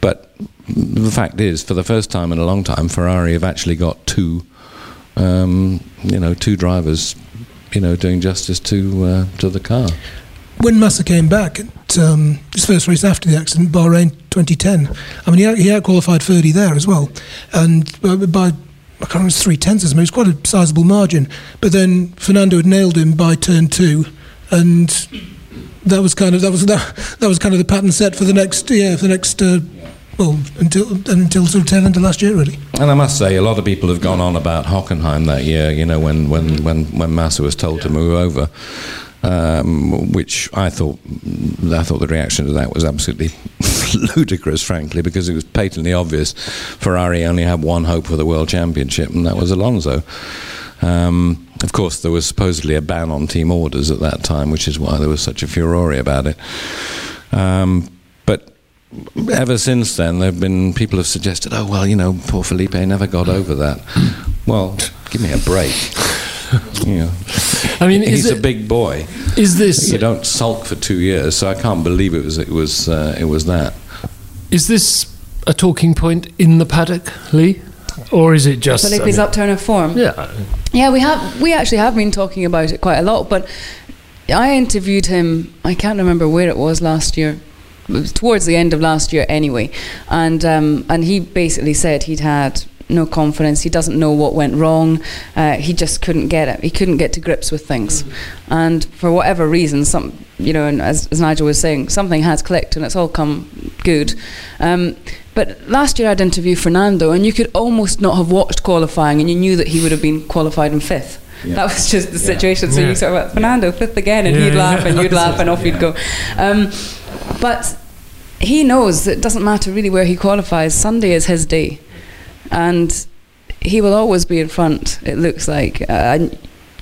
but the fact is, for the first time in a long time, Ferrari have actually got two, um, you know, two drivers, you know, doing justice to uh, to the car. When Massa came back at um, his first race after the accident, Bahrain 2010, I mean, he, out- he outqualified Ferdy there as well. And uh, by, I can't remember, three tenths or something, it was quite a sizable margin. But then Fernando had nailed him by turn two. And that was kind of that was that, that was kind of the pattern set for the next yeah for the next uh, well until until sort of tail end of last year really. And I must say, a lot of people have gone on about Hockenheim that year. You know, when when when when Massa was told to move over, um, which I thought I thought the reaction to that was absolutely ludicrous, frankly, because it was patently obvious Ferrari only had one hope for the world championship, and that was Alonso. Um, of course, there was supposedly a ban on team orders at that time, which is why there was such a furore about it. Um, ever since then, there have been people have suggested, oh well, you know, poor Felipe never got over that. well, give me a break. you know, I mean, is he's a big boy. Is this You don't sulk for two years, so I can't believe it was it was uh, it was that. is this a talking point in the paddock, Lee, or is it just? I Felipe's mean- upturn of form. Yeah, Yeah, we have. We actually have been talking about it quite a lot. But I interviewed him. I can't remember where it was last year. Towards the end of last year, anyway. And um, and he basically said he'd had no confidence. He doesn't know what went wrong. Uh, he just couldn't get it. He couldn't get to grips with things. And for whatever reason, some you know, and as, as Nigel was saying, something has clicked, and it's all come good. Um, but last year I'd interviewed Fernando, and you could almost not have watched qualifying, and you knew that he would have been qualified in fifth. Yeah. That was just the situation. So you sort of went, Fernando, fifth again, and he'd laugh, and you'd laugh, and off you'd go. Um, but he knows it doesn't matter really where he qualifies. Sunday is his day, and he will always be in front. It looks like, uh, and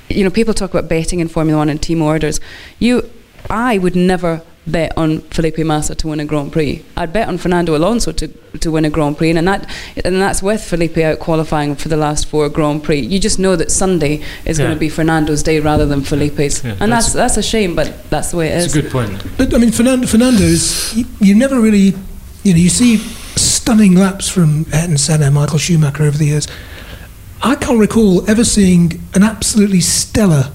you know, people talk about betting in Formula One and team orders. You, I would never bet on Felipe Massa to win a Grand Prix. I'd bet on Fernando Alonso to, to win a Grand Prix, and that and that's with Felipe out qualifying for the last four Grand Prix. You just know that Sunday is Yeah. going to be Fernando's day rather than Felipe's, Yeah, and that's- that's that's a shame, but that's the way it It's is. a good point. But I mean, Fernando, Fernando is you, you never really, you know, you see stunning laps from Ayrton Senna, Michael Schumacher over the years. I can't recall ever seeing an absolutely stellar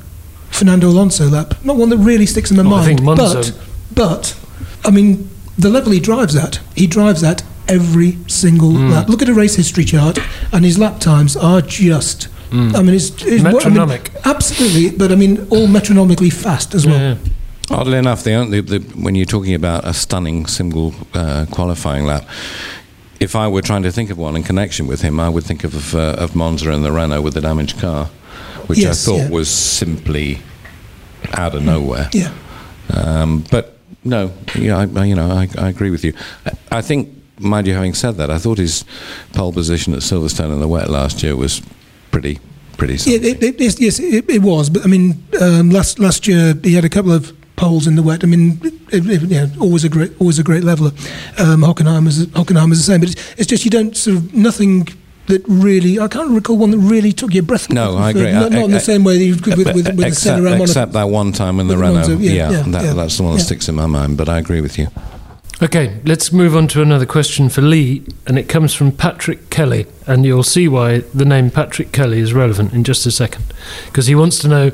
Fernando Alonso lap. Not one that really sticks in my I mind. think Monza- But, but, I mean, the level he drives at, he drives at every single Hmm. lap. Look at a race history chart, and his lap times are just. I mean, it's, it's I mean. Metronomic. absolutely, but I mean, all metronomically fast as well. Yeah. Oddly enough, the only the, when you're talking about a stunning single uh, qualifying lap, if I were trying to think of one in connection with him, I would think of uh, of Monza and the Renault with the damaged car, which Yes, I thought yeah. was simply out of nowhere. Yeah. Um, but no, yeah, I, I- you know, I, I agree with you. I, I think, mind you, having said that, I thought his pole position at Silverstone in the wet last year was pretty, pretty. Yeah, it, it, yes, yes, it, it was. But I mean, um, last last year he had a couple of poles in the wet. I mean, it, it, yeah, always a great, always a great leveler. Um, Hockenheim's Hockenheim's the same, but it's, it's just you don't sort of nothing that really. I can't recall one that really took your breath. No, I For- agree. Not, I- not in the I- same way that you could with, with, with the except, Senna Ramon. except that one time in the with the Renault. Yeah, yeah, yeah, that, yeah, that's the one that yeah. sticks in my mind. But I agree with you. Okay, let's move on to another question for Lee, and it comes from Patrick Kelly, and you'll see why the name Patrick Kelly is relevant in just a second, because he wants to know: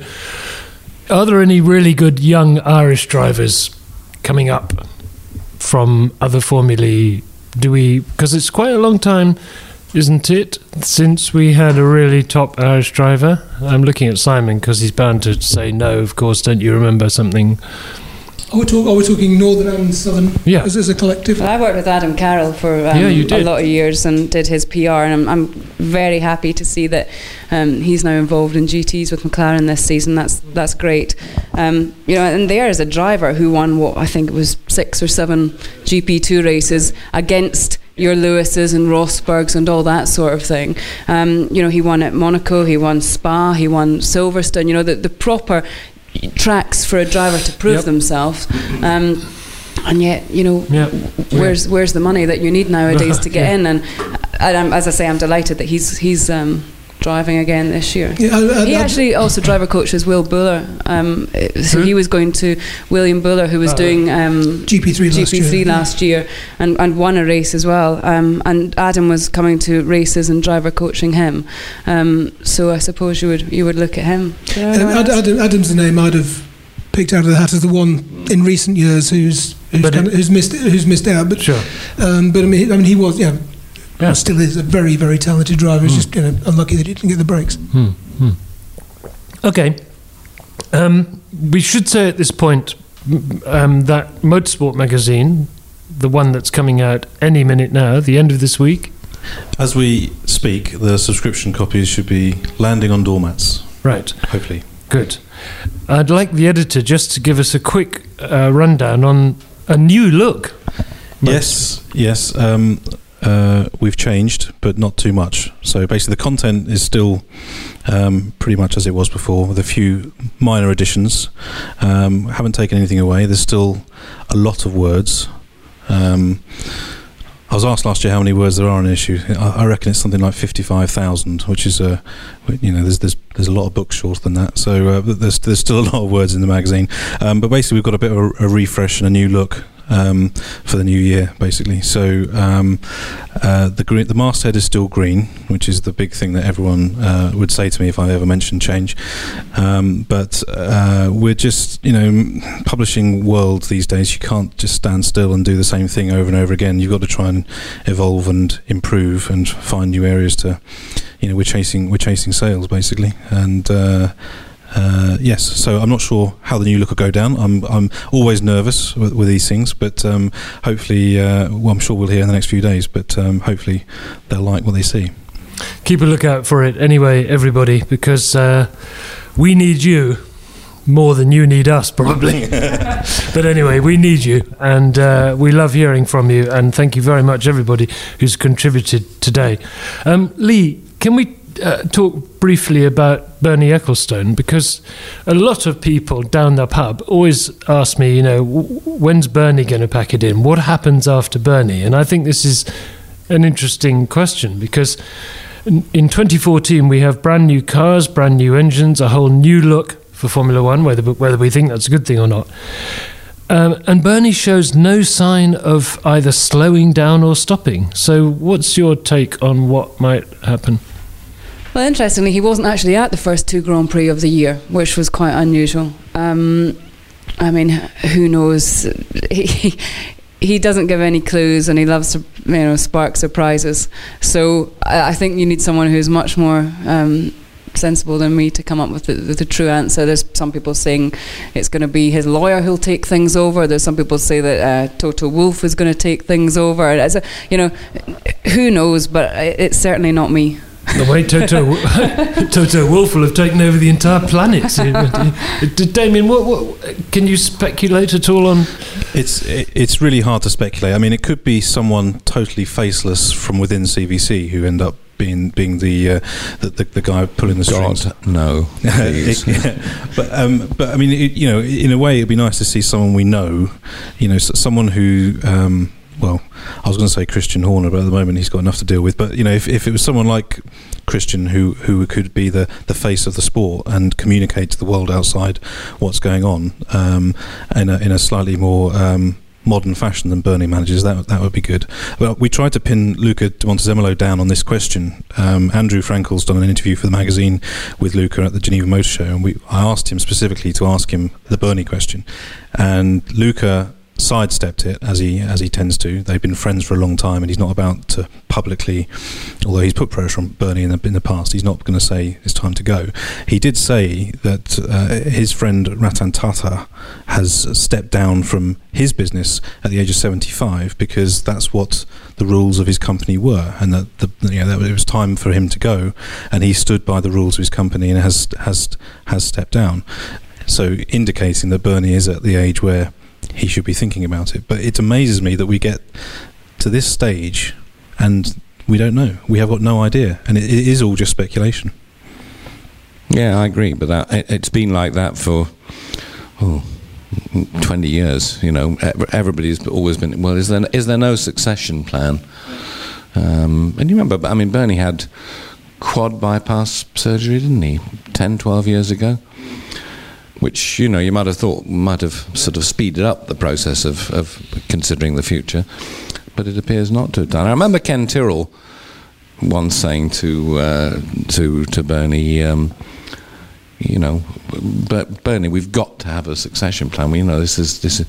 Are there any really good young Irish drivers coming up from other formulae? Do we? Because it's quite a long time, isn't it, since we had a really top Irish driver? I'm looking at Simon because he's bound to say no. Of course, don't you remember something? Are we, talk, are we talking northern and southern Yeah. as, as a collective? Well, I worked with Adam Carroll for um, Yeah, you a lot of years and did his PR, and I'm, I'm very happy to see that um, he's now involved in GTs with McLaren this season. That's that's great. Um, you know, and there is a driver who won what I think it was six or seven GP2 races against your Lewises and Rosbergs and all that sort of thing. Um, you know, he won at Monaco, he won Spa, he won Silverstone. You know, the, the proper tracks for a driver to prove Yep. themselves. Um, and yet, you know, Yeah. where's where's the money that you need nowadays to get Yeah. in? And, and I'm, as I say, I'm delighted that he's he's um, driving again this year. Yeah, I- I- he I- actually also driver coaches Will Buller. Um, so Who? he was going to William Buller, who was Oh. doing um, GP3 last year. GP3 last year, and, and won a race as well. Um, and Adam was coming to races and driver coaching him. Um, so I suppose you would you would look at him. Do you know Um, Ad. Adam, Adam's the name I'd have picked out of the hat as the one in recent years who's who's, But kind of, who's missed who's missed out. But Sure. um, but I mean, he- I mean, he was yeah, Yeah. Hmm. still is a very very talented driver. He's just you know, unlucky that he didn't get the breaks. Okay. Um, we should say at this point um, that Motorsport magazine, the one that's coming out any minute now, the end of this week. As we speak, the subscription copies should be landing on doormats, Right. hopefully. Good. I'd like the editor just to give us a quick uh, rundown on a new look. Yes, yes. Um, uh, we've changed, but not too much. So basically, the content is still um, pretty much as it was before, with a few minor additions. Um, haven't taken anything away. There's still a lot of words. Um, I was asked last year how many words there are in an issue. I, reckon it's something like fifty-five thousand, which is a, you know, there's there's there's a lot of books shorter than that. So uh, there's there's still a lot of words in the magazine. Um, but basically, we've got a bit of a, a refresh and a new look um, for the new year, basically. So um, uh, the green, the masthead is still green, which is the big thing that everyone uh, would say to me if I ever mentioned change. Um, but uh, we're just, you know, publishing world these days. You can't just stand still and do the same thing over and over again. You've got to try and evolve and improve and find new areas to. You know, we're chasing we're chasing sales basically, and. Uh, yes, so I'm not sure how the new look will go down. I'm I'm always nervous with, with these things, but um, hopefully, uh, well, I'm sure we'll hear in the next few days. But um, hopefully, they'll like what they see. Keep a lookout for it anyway, everybody, because uh, we need you more than you need us, probably. but anyway, we need you, and uh, we love hearing from you. And thank you very much, everybody who's contributed today. Um, Lee, can we uh, talk briefly about Bernie Ecclestone because a lot of people down the pub always ask me, you know, when's Bernie going to pack it in? What happens after Bernie? And I think this is an interesting question because in, in 2014 we have brand new cars, brand new engines, a whole new look for Formula One, whether whether we think that's a good thing or not. Um, and Bernie shows no sign of either slowing down or stopping. So, what's your take on what might happen? Well, interestingly, he wasn't actually at the first two Grand Prix of the year, which was quite unusual. Um, I mean, who knows? He, he doesn't give any clues, and he loves to, you know, spark surprises. So I, I think you need someone who's much more um, sensible than me to come up with the, the, true answer. There's some people saying it's going to be his lawyer who'll take things over. There's some people say that uh, Toto Wolff is going to take things over. A, you know, who knows? But it- it's certainly not me. The way Toto Toto Wolff will have taken over the entire planet. So, d- Damien, what, what can you speculate at all on? It's it, it's really hard to speculate. I mean, it could be someone totally faceless from within CVC who end up being being the uh, the, the, the guy pulling the strings. God, no. please. yeah. But um, but I mean, it, you know, in a way, it'd be nice to see someone we know. You know, someone who. Um, well, I was going to say Christian Horner, but at the moment he's got enough to deal with. But you know, if, if it was someone like Christian who who could be the, the face of the sport and communicate to the world outside what's going on um, in a in a slightly more um, modern fashion than Bernie manages, that that would be good. Well, we tried to pin Luca de Montezemolo down on this question. Um, Andrew Frankel's done an interview for the magazine with Luca at the Geneva Motor Show, and we I asked him specifically to ask him the Bernie question, and Luca sidestepped it as he as he tends to. They've been friends for a long time, and he's not about to publicly, although he's put pressure on Bernie in the in the past. He's not going to say it's time to go. He did say that uh, his friend Ratan Tata has stepped down from his business at the age of 75 because that's what the rules of his company were, and that the you know that it was time for him to go, and he stood by the rules of his company and has has has stepped down. So indicating that Bernie is at the age where he should be thinking about it. But it amazes me that we get to this stage and we don't know. We have got no idea, and it, it is all just speculation. Yeah, I agree. But that it, it's been like that for oh, 20 years. You know, everybody's always been. Well, is there is there no succession plan? Um, and you remember, I mean, Bernie had quad bypass surgery, didn't he? 10, 12 years ago. Which you know you might have thought might have sort of speeded up the process of, of considering the future, but it appears not to have done. I remember Ken Tyrrell once saying to uh, to to Bernie, um, you know, Ber- Bernie, we've got to have a succession plan. We, you know, this is this is,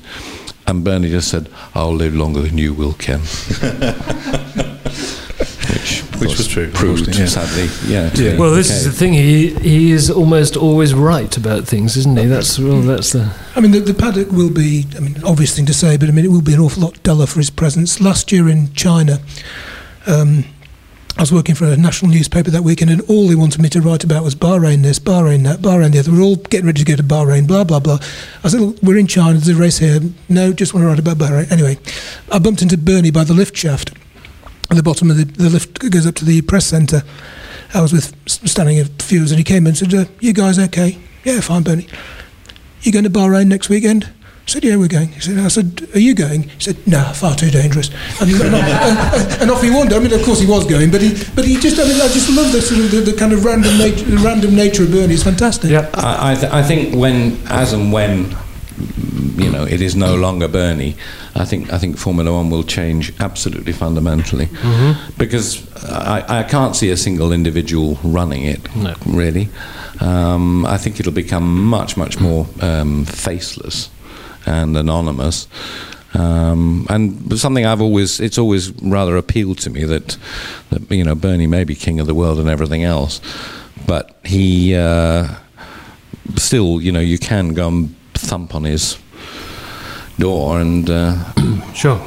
and Bernie just said, "I'll live longer than you will, Ken." Which, of Which course, was true, proved unfortunately, yeah. sadly, yeah. to be Well, this is the thing. He he is almost always right about things, isn't he? That's well, that's the. I mean, the, the paddock will be, I mean, obvious thing to say, but I mean, it will be an awful lot duller for his presence. Last year in China, um, I was working for a national newspaper that weekend, and all they wanted me to write about was Bahrain this, Bahrain that, Bahrain the other. We're all getting ready to go to Bahrain, blah, blah, blah. I said, "Look, We're in China, there's a race here. No, just want to write about Bahrain. Anyway, I bumped into Bernie by the lift shaft. At the bottom of the, the lift goes up to the press centre. I was with standing a few, and he came and said, uh, You guys okay? Yeah, fine, Bernie. You going to Bahrain next weekend? I said, yeah, we're going. He said, I said, are you going? He said, nah, far too dangerous. And, and, and, and off he wandered. I mean, of course he was going, but he, but he just, I mean, I just love the sort of the, the kind of random nature, random nature of Bernie. It's fantastic. Yeah. I, I, th- I think when, as and when, you know, it is no longer Bernie, I think I think Formula One will change absolutely fundamentally because I, I can't see a single individual running it. No. Really, um, I think it'll become much much more um, faceless and anonymous. Um, and something I've always, it's always rather appealed to me that, that, you know, Bernie may be king of the world and everything else, but he, uh, still, you know, you can go and thump on his door and, uh, Sure,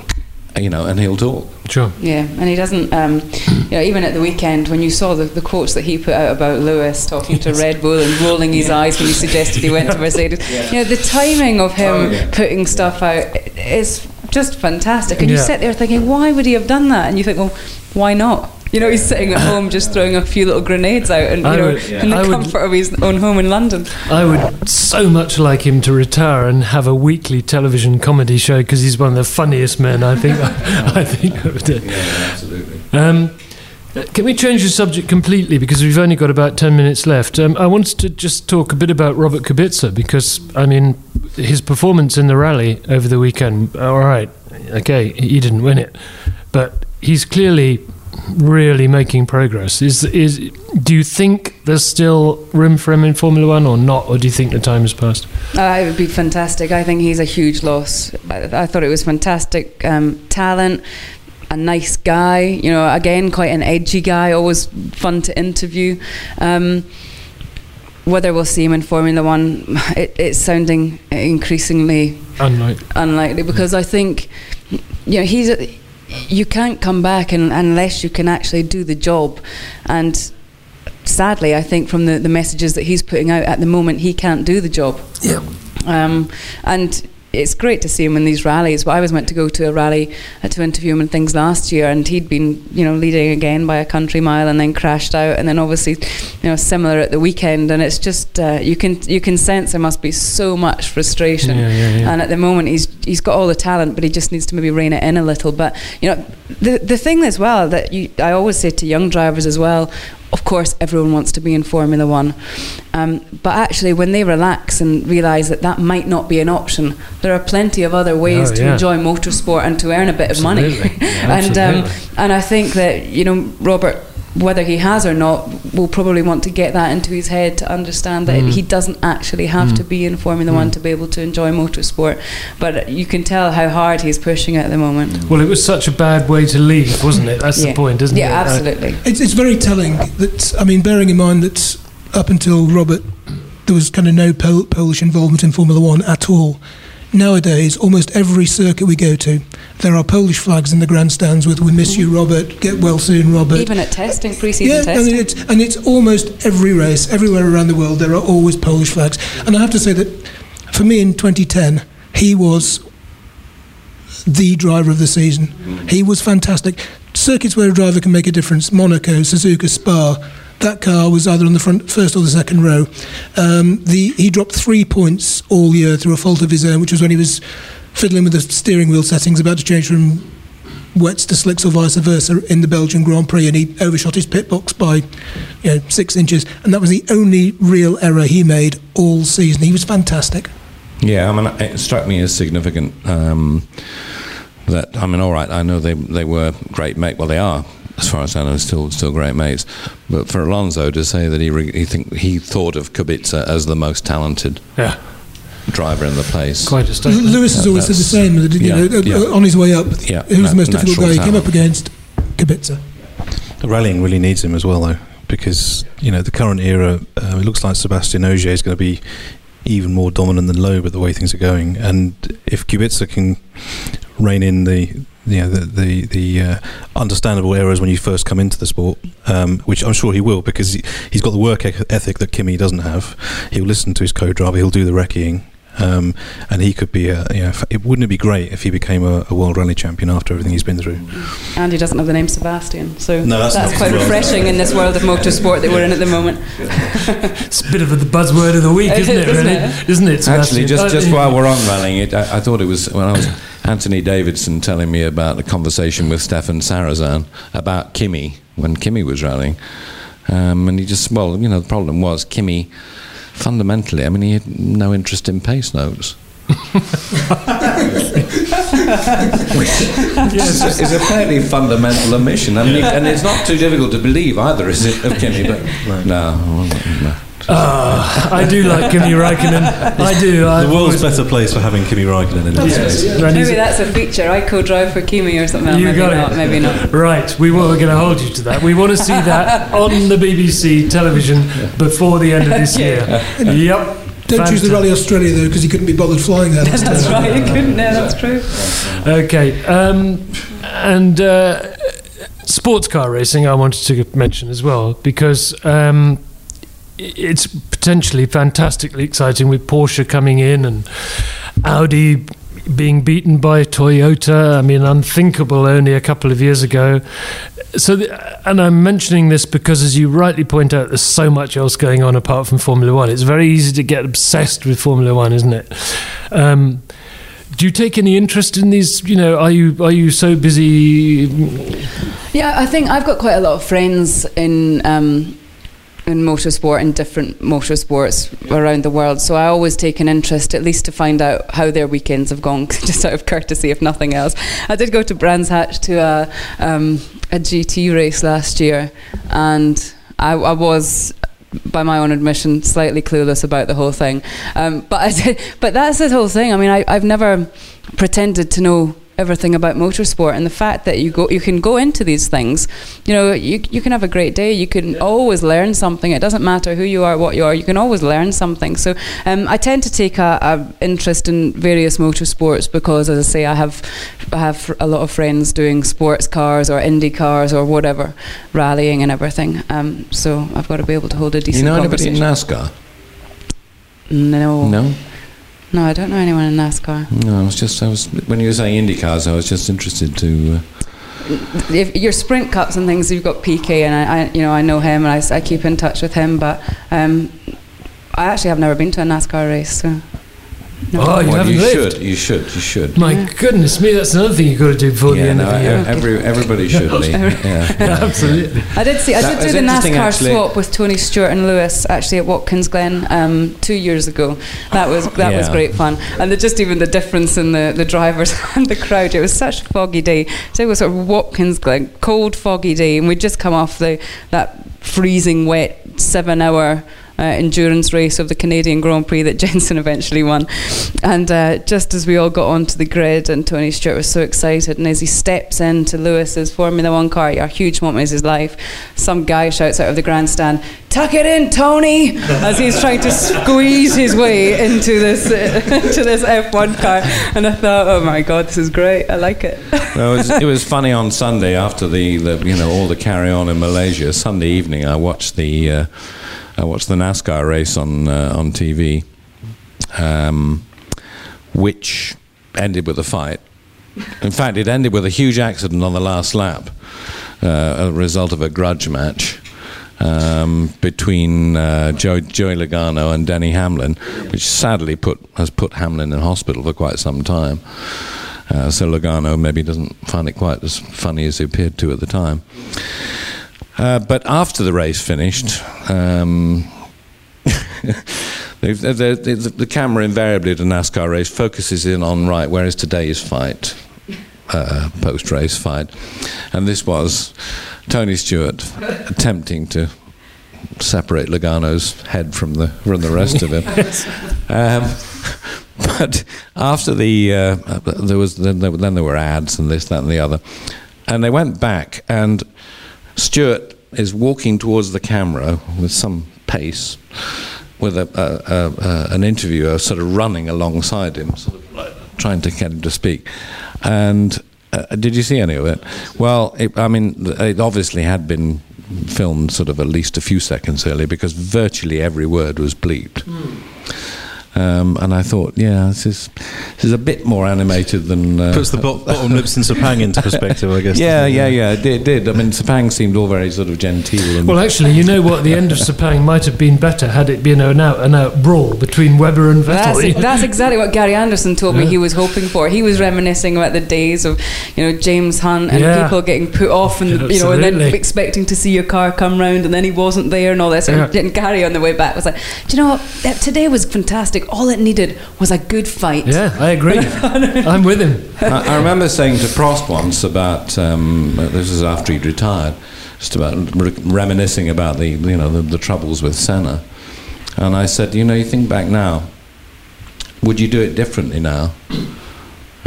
you know, and he'll talk. sure. Yeah, and he doesn't. Um, you know, even at the weekend, when you saw the, the quotes that he put out about Lewis talking to Red Bull and rolling his eyes when he suggested he went to Mercedes, you know, the timing of him Oh, yeah. putting stuff out is just fantastic. And you sit there thinking, why would he have done that? And you think, well, why not? You know, he's sitting at home just throwing a few little grenades out, and you I know, would- in the I would- comfort of his own home in London. I would so much like him to retire and have a weekly television comedy show because he's one of the funniest men I think I think of it. absolutely. Um, can we change the subject completely because we've only got about 10 minutes left? Um, I wanted to just talk a bit about Robert Kubica because, I mean, his performance in the rally over the weekend, all right, okay, he didn't win it, but he's clearly really making progress. Is, is, do you think there's still room for him in Formula One or not, or do you think the time has passed? Uh, it would be fantastic. I think he's a huge loss. I, I thought it was fantastic um, talent, a nice guy. You know, again, quite an edgy guy. Always fun to interview. Um, whether we'll see him in Formula One, it, it's sounding increasingly Unlikely. unlikely because I think you know he's a, you can't come back and, unless you can actually do the job and sadly I think from the, the messages that he's putting out at the moment he can't do the job Yeah. um, and it's great to see him in these rallies. But I was meant to go to a rally uh, to interview him and things last year, and he'd been, you know, leading again by a country mile, and then crashed out, and then obviously, you know, similar at the weekend. And it's just uh, you can you can sense there must be so much frustration. Yeah, yeah, yeah. And at the moment, he's he's got all the talent, but he just needs to maybe rein it in a little. But you know, the the thing as well that you, I always say to young drivers as well. Of course, everyone wants to be in Formula One, um, but actually, when they relax and realise that that might not be an option, there are plenty of other ways Oh, to yeah. enjoy motorsport and to earn a bit of money. Yeah, and um, and I think that you know Robert, whether he has or not, will probably want to get that into his head to understand that Mm. he doesn't actually have mm. to be in Formula One mm. to be able to enjoy motorsport. But you can tell how hard he's pushing at the moment. Well, it was such a bad way to leave, wasn't it? That's yeah. the point, isn't yeah, it? Yeah, absolutely. Uh, it's, it's very telling that, I mean, bearing in mind that up until Robert, there was kind of no Pol- Polish involvement in Formula One at all. Nowadays, almost every circuit we go to, there are Polish flags in the grandstands with "We miss you, Robert. Get well soon, Robert." Even at testing, pre-season yeah, testing. and it's and it's almost every race, everywhere around the world, there are always Polish flags. And I have to say that for me in 2010, he was the driver of the season. He was fantastic. Circuits where a driver can make a difference: Monaco, Suzuka, Spa. That car was either on the front, first or the second row. Um, the he dropped three points all year through a fault of his own, which was when he was fiddling with the steering wheel settings, about to change from wets to slicks or vice versa in the Belgian Grand Prix, and he overshot his pit box by you know, six inches, and that was the only real error he made all season. He was fantastic. Yeah, I mean, it struck me as significant um, that I mean, all right, I know they they were great mate. Well, they are, as far as I know, still still great mates. But for Alonso to say that he re- he think he thought of Kubica as the most talented Yeah, driver in the place. quite a L- statement. Lewis has That- always said the same. That, you yeah, know, yeah. on his way up, Yeah, who was na- the most difficult natural guy? He came up against Kubica. Rallying really needs him as well, though, because you know the current era. Uh, it looks like Sebastian Ogier is going to be even more dominant than Loeb at the way things are going. And if Kubica can rein in the you know the the, the uh, understandable errors when you first come into the sport, um, which I'm sure he will, because he, he's got the work ethic that Kimi doesn't have. He'll listen to his co-driver. He'll do the recceing. Um, and he could be, a, you know, it wouldn't it be great if he became a, a world rally champion after everything he's been through? And he doesn't have the name Sebastian, so No, that's that's, quite refreshing in this world of motorsport that we're in at the moment. It's a bit of the buzzword of the week, It isn't it? is, isn't Really, it? isn't it? Actually, just just while we're on rallying, it, I, I thought it was when I was Anthony Davidson telling me about the conversation with Stefan Sarrazin about Kimi when Kimi was rallying, um, and he just well, you know, the problem was Kimi. Fundamentally, I mean, he had no interest in pace notes. It's, it's a fairly fundamental omission, and, and it's not too difficult to believe either, is it, of Kimi? But no, no. Ah, I do like Kimi Raikkonen. I do. I The world's better place for having Kimi Raikkonen in it. Yes. And Maybe that's a feature. I co-drive for Kimi or something. You maybe got not. it. Maybe not. Right, we were going to hold you to that. We want to see that on the BBC television before the end of this year. Yep. Don't choose the Rally Australia though, because he couldn't be bothered flying there. last That's time. right. You couldn't. No, that's true. Okay, um, and uh, sports car racing I wanted to mention as well because um, it's potentially fantastically exciting with Porsche coming in and Audi being beaten by Toyota. I mean, unthinkable only a couple of years ago. So, the, and I'm mentioning this because, as you rightly point out, there's so much else going on apart from Formula One. It's very easy to get obsessed with Formula One, isn't it? Um, do you take any interest in these? You know, are you are you so busy? Yeah, I think I've got quite a lot of friends in um, in motorsport and different motorsports around the world. So I always take an interest, at least to find out how their weekends have gone, just out of courtesy, if nothing else. I did go to Brands Hatch to a um, a GT race last year, and I, I was by my own admission, slightly clueless about the whole thing. Um, but I did, but that's the whole thing. I mean, I, I've never pretended to know everything about motorsport and the fact that you go you can go into these things. You know you, you can have a great day. You can always learn something. It doesn't matter who you are what you are. You can always learn something. So um, I tend to take a, a, interest in various motorsports because as I say I have I have a lot of friends doing sports cars or Indy cars or whatever rallying and everything. Um, so I've got to be able to hold a decent you know anybody in NASCAR? no. No. No I don't know anyone in NASCAR No, I was just I was when you were saying Indy cars, I was just interested to. Uh, if your sprint cups and things, you've got PK, and I, I you know, I know him, and I keep in touch with him. But um, I actually have never been to a NASCAR race, so. No. Oh, you well, haven't you lived. should, you should, you should. My goodness me, that's another thing you've got to do before the end no, of the year. every, everybody should. Lee. Yeah, Yeah, absolutely. I did see. I That did do the NASCAR actually. swap with Tony Stewart and Lewis actually at Watkins Glen um, two years ago. That was that was great fun, and the, just even the difference in the, the drivers and the crowd. It was such a foggy day. So it was sort of Watkins Glen, cold, foggy day, and we'd just come off the that freezing wet seven hour. Uh, endurance race of the Canadian Grand Prix that Jenson eventually won. And uh, just as we all got onto the grid, and Tony Stewart was so excited, and as he steps into Lewis's Formula One car, a huge moment of his life, some guy shouts out of the grandstand, "Tuck it in, Tony!" as he's trying to squeeze his way into this into this F1 car. And I thought, oh my god, this is great. I like it. It, was, it was funny on Sunday after the, the you know all the carry on in Malaysia. Sunday evening, I watched the uh, I watched the NASCAR race on uh, on TV, um, which ended with a fight. In fact, it ended with a huge accident on the last lap, uh, a result of a grudge match. Um, between uh, Joe, Joey Logano and Denny Hamlin, which sadly put has put Hamlin in hospital for quite some time. Uh, so Logano maybe doesn't find it quite as funny as he appeared to at the time. Uh, but after the race finished, um, they've- the, the, the camera invariably at a NASCAR race focuses in on right, where is today's fight, uh, post race fight, and this was Tony Stewart attempting to separate Logano's head from the from the rest of him. Um, but after the uh, there was then there, then there were ads and this that and the other, and they went back and Stewart is walking towards the camera with some pace, with a, a, a, an interviewer sort of running alongside him, sort of like trying to get him to speak, and. Uh, did you see any of it? Well, it, I mean, it obviously had been filmed sort of at least a few seconds earlier because virtually every word was bleeped. Um, and I thought, yeah, this is this is a bit more animated than uh, Puts the bo- bottom lips in Sepang into perspective, I guess. yeah, doesn't it? yeah, yeah. It did, did. I mean, Sepang seemed all very sort of genteel. And Well, actually, you know what? The end of Sepang might have been better had it been an out and out brawl between Webber and Vettel. That's, that's exactly what Gary Anderson told me he was hoping for. He was reminiscing about the days of, you know, James Hunt and Yeah. people getting put off and you know, and then expecting to see your car come round and then he wasn't there and all this. And, Yeah. and Gary on the way back was like, "Do you know what? Today was fantastic. All it needed was a good fight." yeah, I agree. I'm with him. I, I remember saying to Prost once about um, this was after he'd retired, just about re- reminiscing about the you know the, the troubles with Senna, and I said, you know, you think back now, would you do it differently now?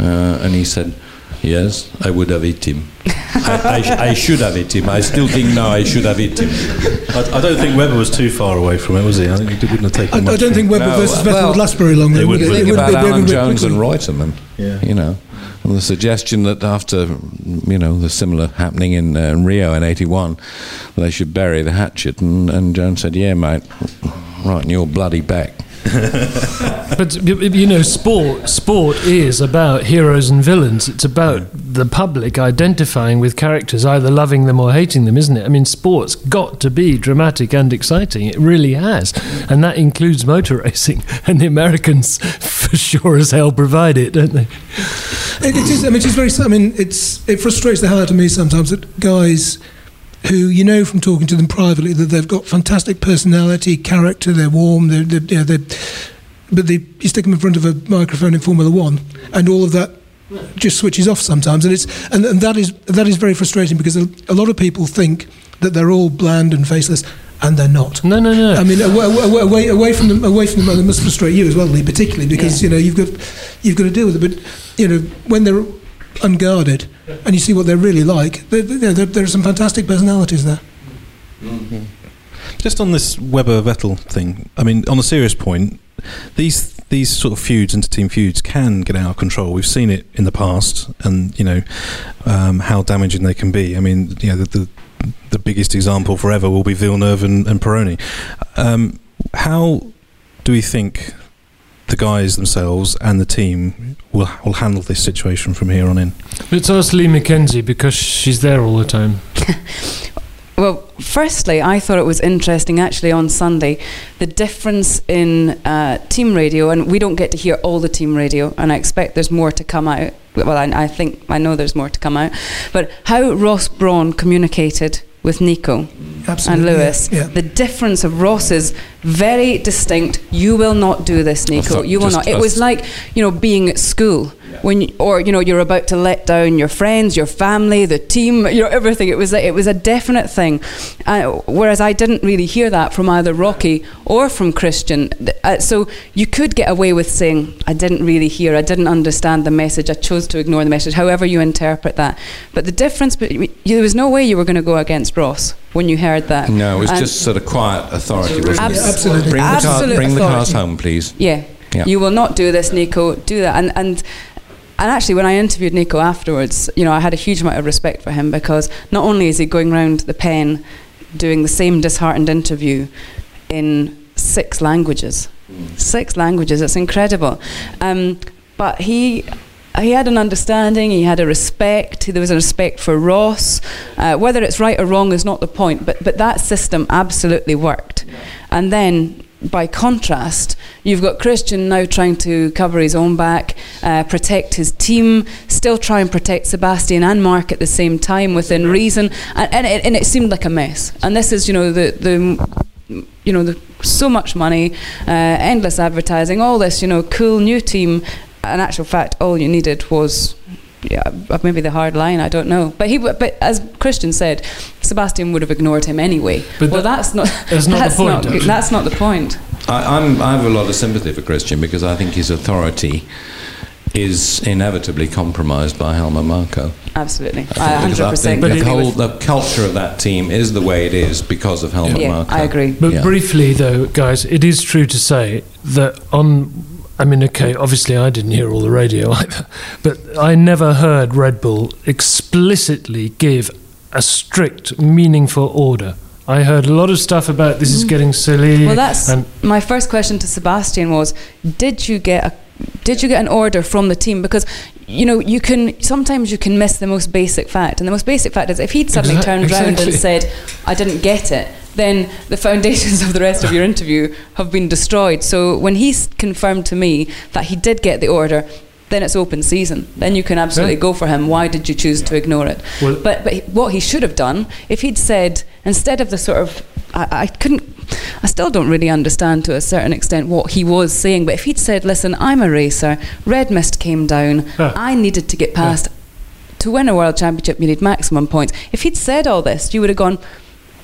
Uh, and he said, yes, I would have hit him. I, I, I should have hit him. I still think now I should have hit him. I, I don't think Webber was too far away from it, was he? I think he wouldn't have taken I, I don't think it. Webber No, versus Vettel well, would last very long. it though, would- would it? It about Alan very Jones and quickly. Reutemann. Yeah. You know, and the suggestion that after, you know, the similar happening in uh, Rio in '81, they should bury the hatchet, and, and Jones said, "Yeah, mate, right in your bloody back." but y- y- you know, sport sport is about heroes and villains. It's about mm. the public identifying with characters, either loving them or hating them, isn't it? I mean, sport's got to be dramatic and exciting. It really has, and that includes motor racing. And the Americans, for sure as hell, provide it, don't they? It, it is. I mean, it's very. I mean, it's it frustrates the hell out of me sometimes that guys who you know from talking to them privately that they've got fantastic personality, character, they're warm, they're, they're, you know, they're but they, you stick them in front of a microphone in Formula One, and all of that just switches off sometimes, and it's and, and that is that is very frustrating because a, lot of people think that they're all bland and faceless. And they're not. No, no, no. I mean, away, away, away, away from them, away from them, and it must frustrate you as well, Lee, particularly because Yeah. you know you've got you've got to deal with it. But you know, when they're unguarded and you see what they're really like, there, there, there, are some fantastic personalities there. Just on this Webber Vettel thing, I mean, on a serious point, these these sort of feuds, inter-team feuds, can get out of control. We've seen it in the past, and you know um, how damaging they can be. I mean, you know, the, the the biggest example forever will be Villeneuve and, and Pironi. Um, how do we think the guys themselves and the team will will handle this situation from here on in? Let's ask Lee McKenzie because she's there all the time. Well, firstly, I thought it was interesting actually on Sunday the difference in uh, team radio, and we don't get to hear all the team radio, and I expect there's more to come out. Well, I, I think I know there's more to come out, but how Ross Brawn communicated with Nico Absolutely, and Lewis, yeah, yeah. the difference of Ross is very distinct. You will not do this, Nico. thought You will just not. It was like you know being at school when you, or you know you're about to let down your friends, your family, the team, you know everything. It was a, it was a definite thing. Uh, whereas I didn't really hear that from either Rocky or from Christian. Uh, so you could get away with saying I didn't really hear, I didn't understand the message, I chose to ignore the message. However you interpret that, but the difference, but there was no way you were going to go against Ross when you heard that. No, it was And- just sort of quiet authority, wasn't Abs- it? absolutely. Bring, the, car, bring the cars home, please. Yeah. Yeah. You will not do this, Nico. Do that. And and and actually, when I interviewed Nico afterwards, you know, I had a huge amount of respect for him because not only is he going round the pen doing the same disheartened interview in six languages, six languages. It's incredible. Um, but he. He had an understanding. He had a respect. There was a respect for Ross. Uh, whether it's right or wrong is not the point. But but that system absolutely worked. And then by contrast, you've got Christian now trying to cover his own back, uh, protect his team, still try and protect Sebastian and Mark at the same time within reason, and, and, it, and it seemed like a mess. And this is, you know, the the you know, the, so much money, uh, endless advertising, all this, you know, cool new team. In actual fact, all you needed was yeah, maybe the hard line. I don't know, but he. But as Christian said, Sebastian would have ignored him anyway. But well, that- that's not. that's not the point, Not, that's not the point. I, I'm, I have a lot of sympathy for Christian because I think his authority is inevitably compromised by Helmut Marko. Absolutely, I I think, because I 100% think agree the whole the culture of that team is the way it is because of Helmut Yeah, Marko. I agree. But Yeah. briefly, though, guys, it is true to say that on. I mean, okay, obviously I didn't hear all the radio either, but I never heard Red Bull explicitly give a strict, meaningful order. I heard a lot of stuff about this is getting silly. Mm. Well, that's and my first question to Sebastian was: Did you get a did you get an order from the team? Because you know you can sometimes you can miss the most basic fact, and the most basic fact is if he'd suddenly Exact- turned around exactly. and said, "I didn't get it," then the foundations of the rest of your interview have been destroyed. So when he confirmed to me that he did get the order. Then it's open season. Then you can absolutely Yeah. go for him. Why did you choose to ignore it? Well- but but what he should have done, if he'd said instead of the sort of, I, I couldn't, I still don't really understand to a certain extent what he was saying. But if he'd said, "Listen, I'm a racer. Red mist came down. Huh. I needed to get past. To win a world championship, you need maximum points." If he'd said all this, you would have gone.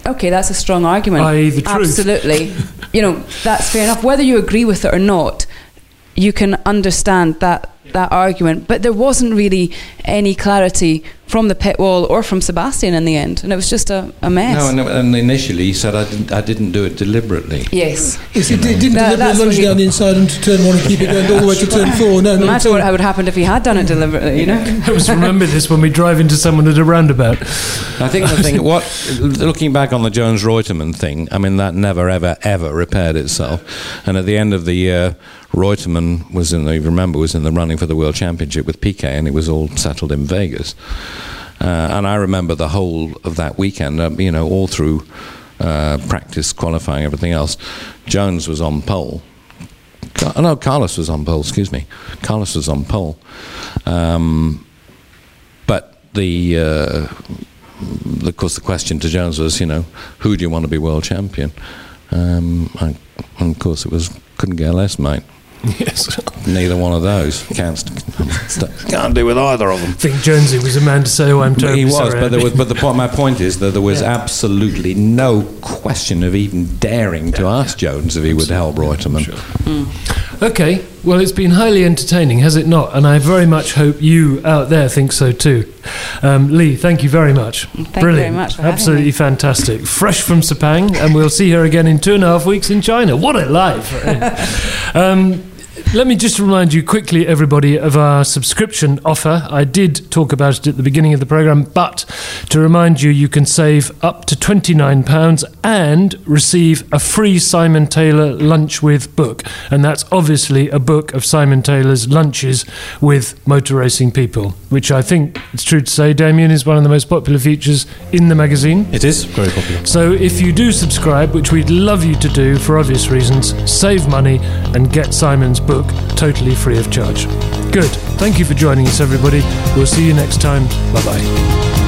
Okay, that's a strong argument. I.e. the truth. Absolutely. you know, that's fair enough. Whether you agree with it or not, you can understand that that argument. But there wasn't really any clarity from the pit wall or from Sebastian in the end, and it was just a, a mess. No, and, and initially he said I didn't, I didn't do it deliberately. yes. Yes, it, it didn't That- deliberately that's lunge what he- down the inside into turn one and keep it going all the way to turn four. No, no. Imagine what would happen if he had done it deliberately, you know? I always remember this when we drive into someone at a roundabout. I think the thing, what looking back on the Jones Reutemann thing, I mean that never ever ever repaired itself. And at the end of the year, Reutemann was in the you remember was in the running for the world championship with Piquet, and it was all settled in Vegas. Uh, and I remember the whole of that weekend, um, you know, all through uh, practice, qualifying, everything else. Jones was on pole. Ca- No, Carlos was on pole. Excuse me, Carlos was on pole. Um, but the uh, of course, the question to Jones was, you know, who do you want to be world champion? Um, I, and of course, it was couldn't care less, mate. Yes. Neither one of those. Can't st- can't do with either of them. I think Jonesy was a man to say, "Oh, I'm But terribly he was, sorry." but there was, but the point. My point is that there was Yeah. absolutely no question of even daring to ask Jones if he would help Reutemann. Hmm. Okay, well, it's been highly entertaining, has it not? And I very much hope you out there think so too. Um, Lee, thank you very much. you Brilliant. very much Absolutely fantastic. Fresh from Sepang, and we'll see her again in two and a half weeks in China. What a life! um, let me just remind you quickly, everybody, of our subscription offer. I did talk about it at the beginning of the programme, but to remind you, you can save up to £29 and receive a free Simon Taylor Lunch with book. And that's obviously a book of Simon Taylor's lunches with motor racing people, which I think it's true to say, Damien, is one of the most popular features in the magazine. It is very popular. So if you do subscribe, which we'd love you to do for obvious reasons, save money and get Simon's book totally free of charge. Good. Thank you for joining us, everybody. We'll see you next time. Bye bye.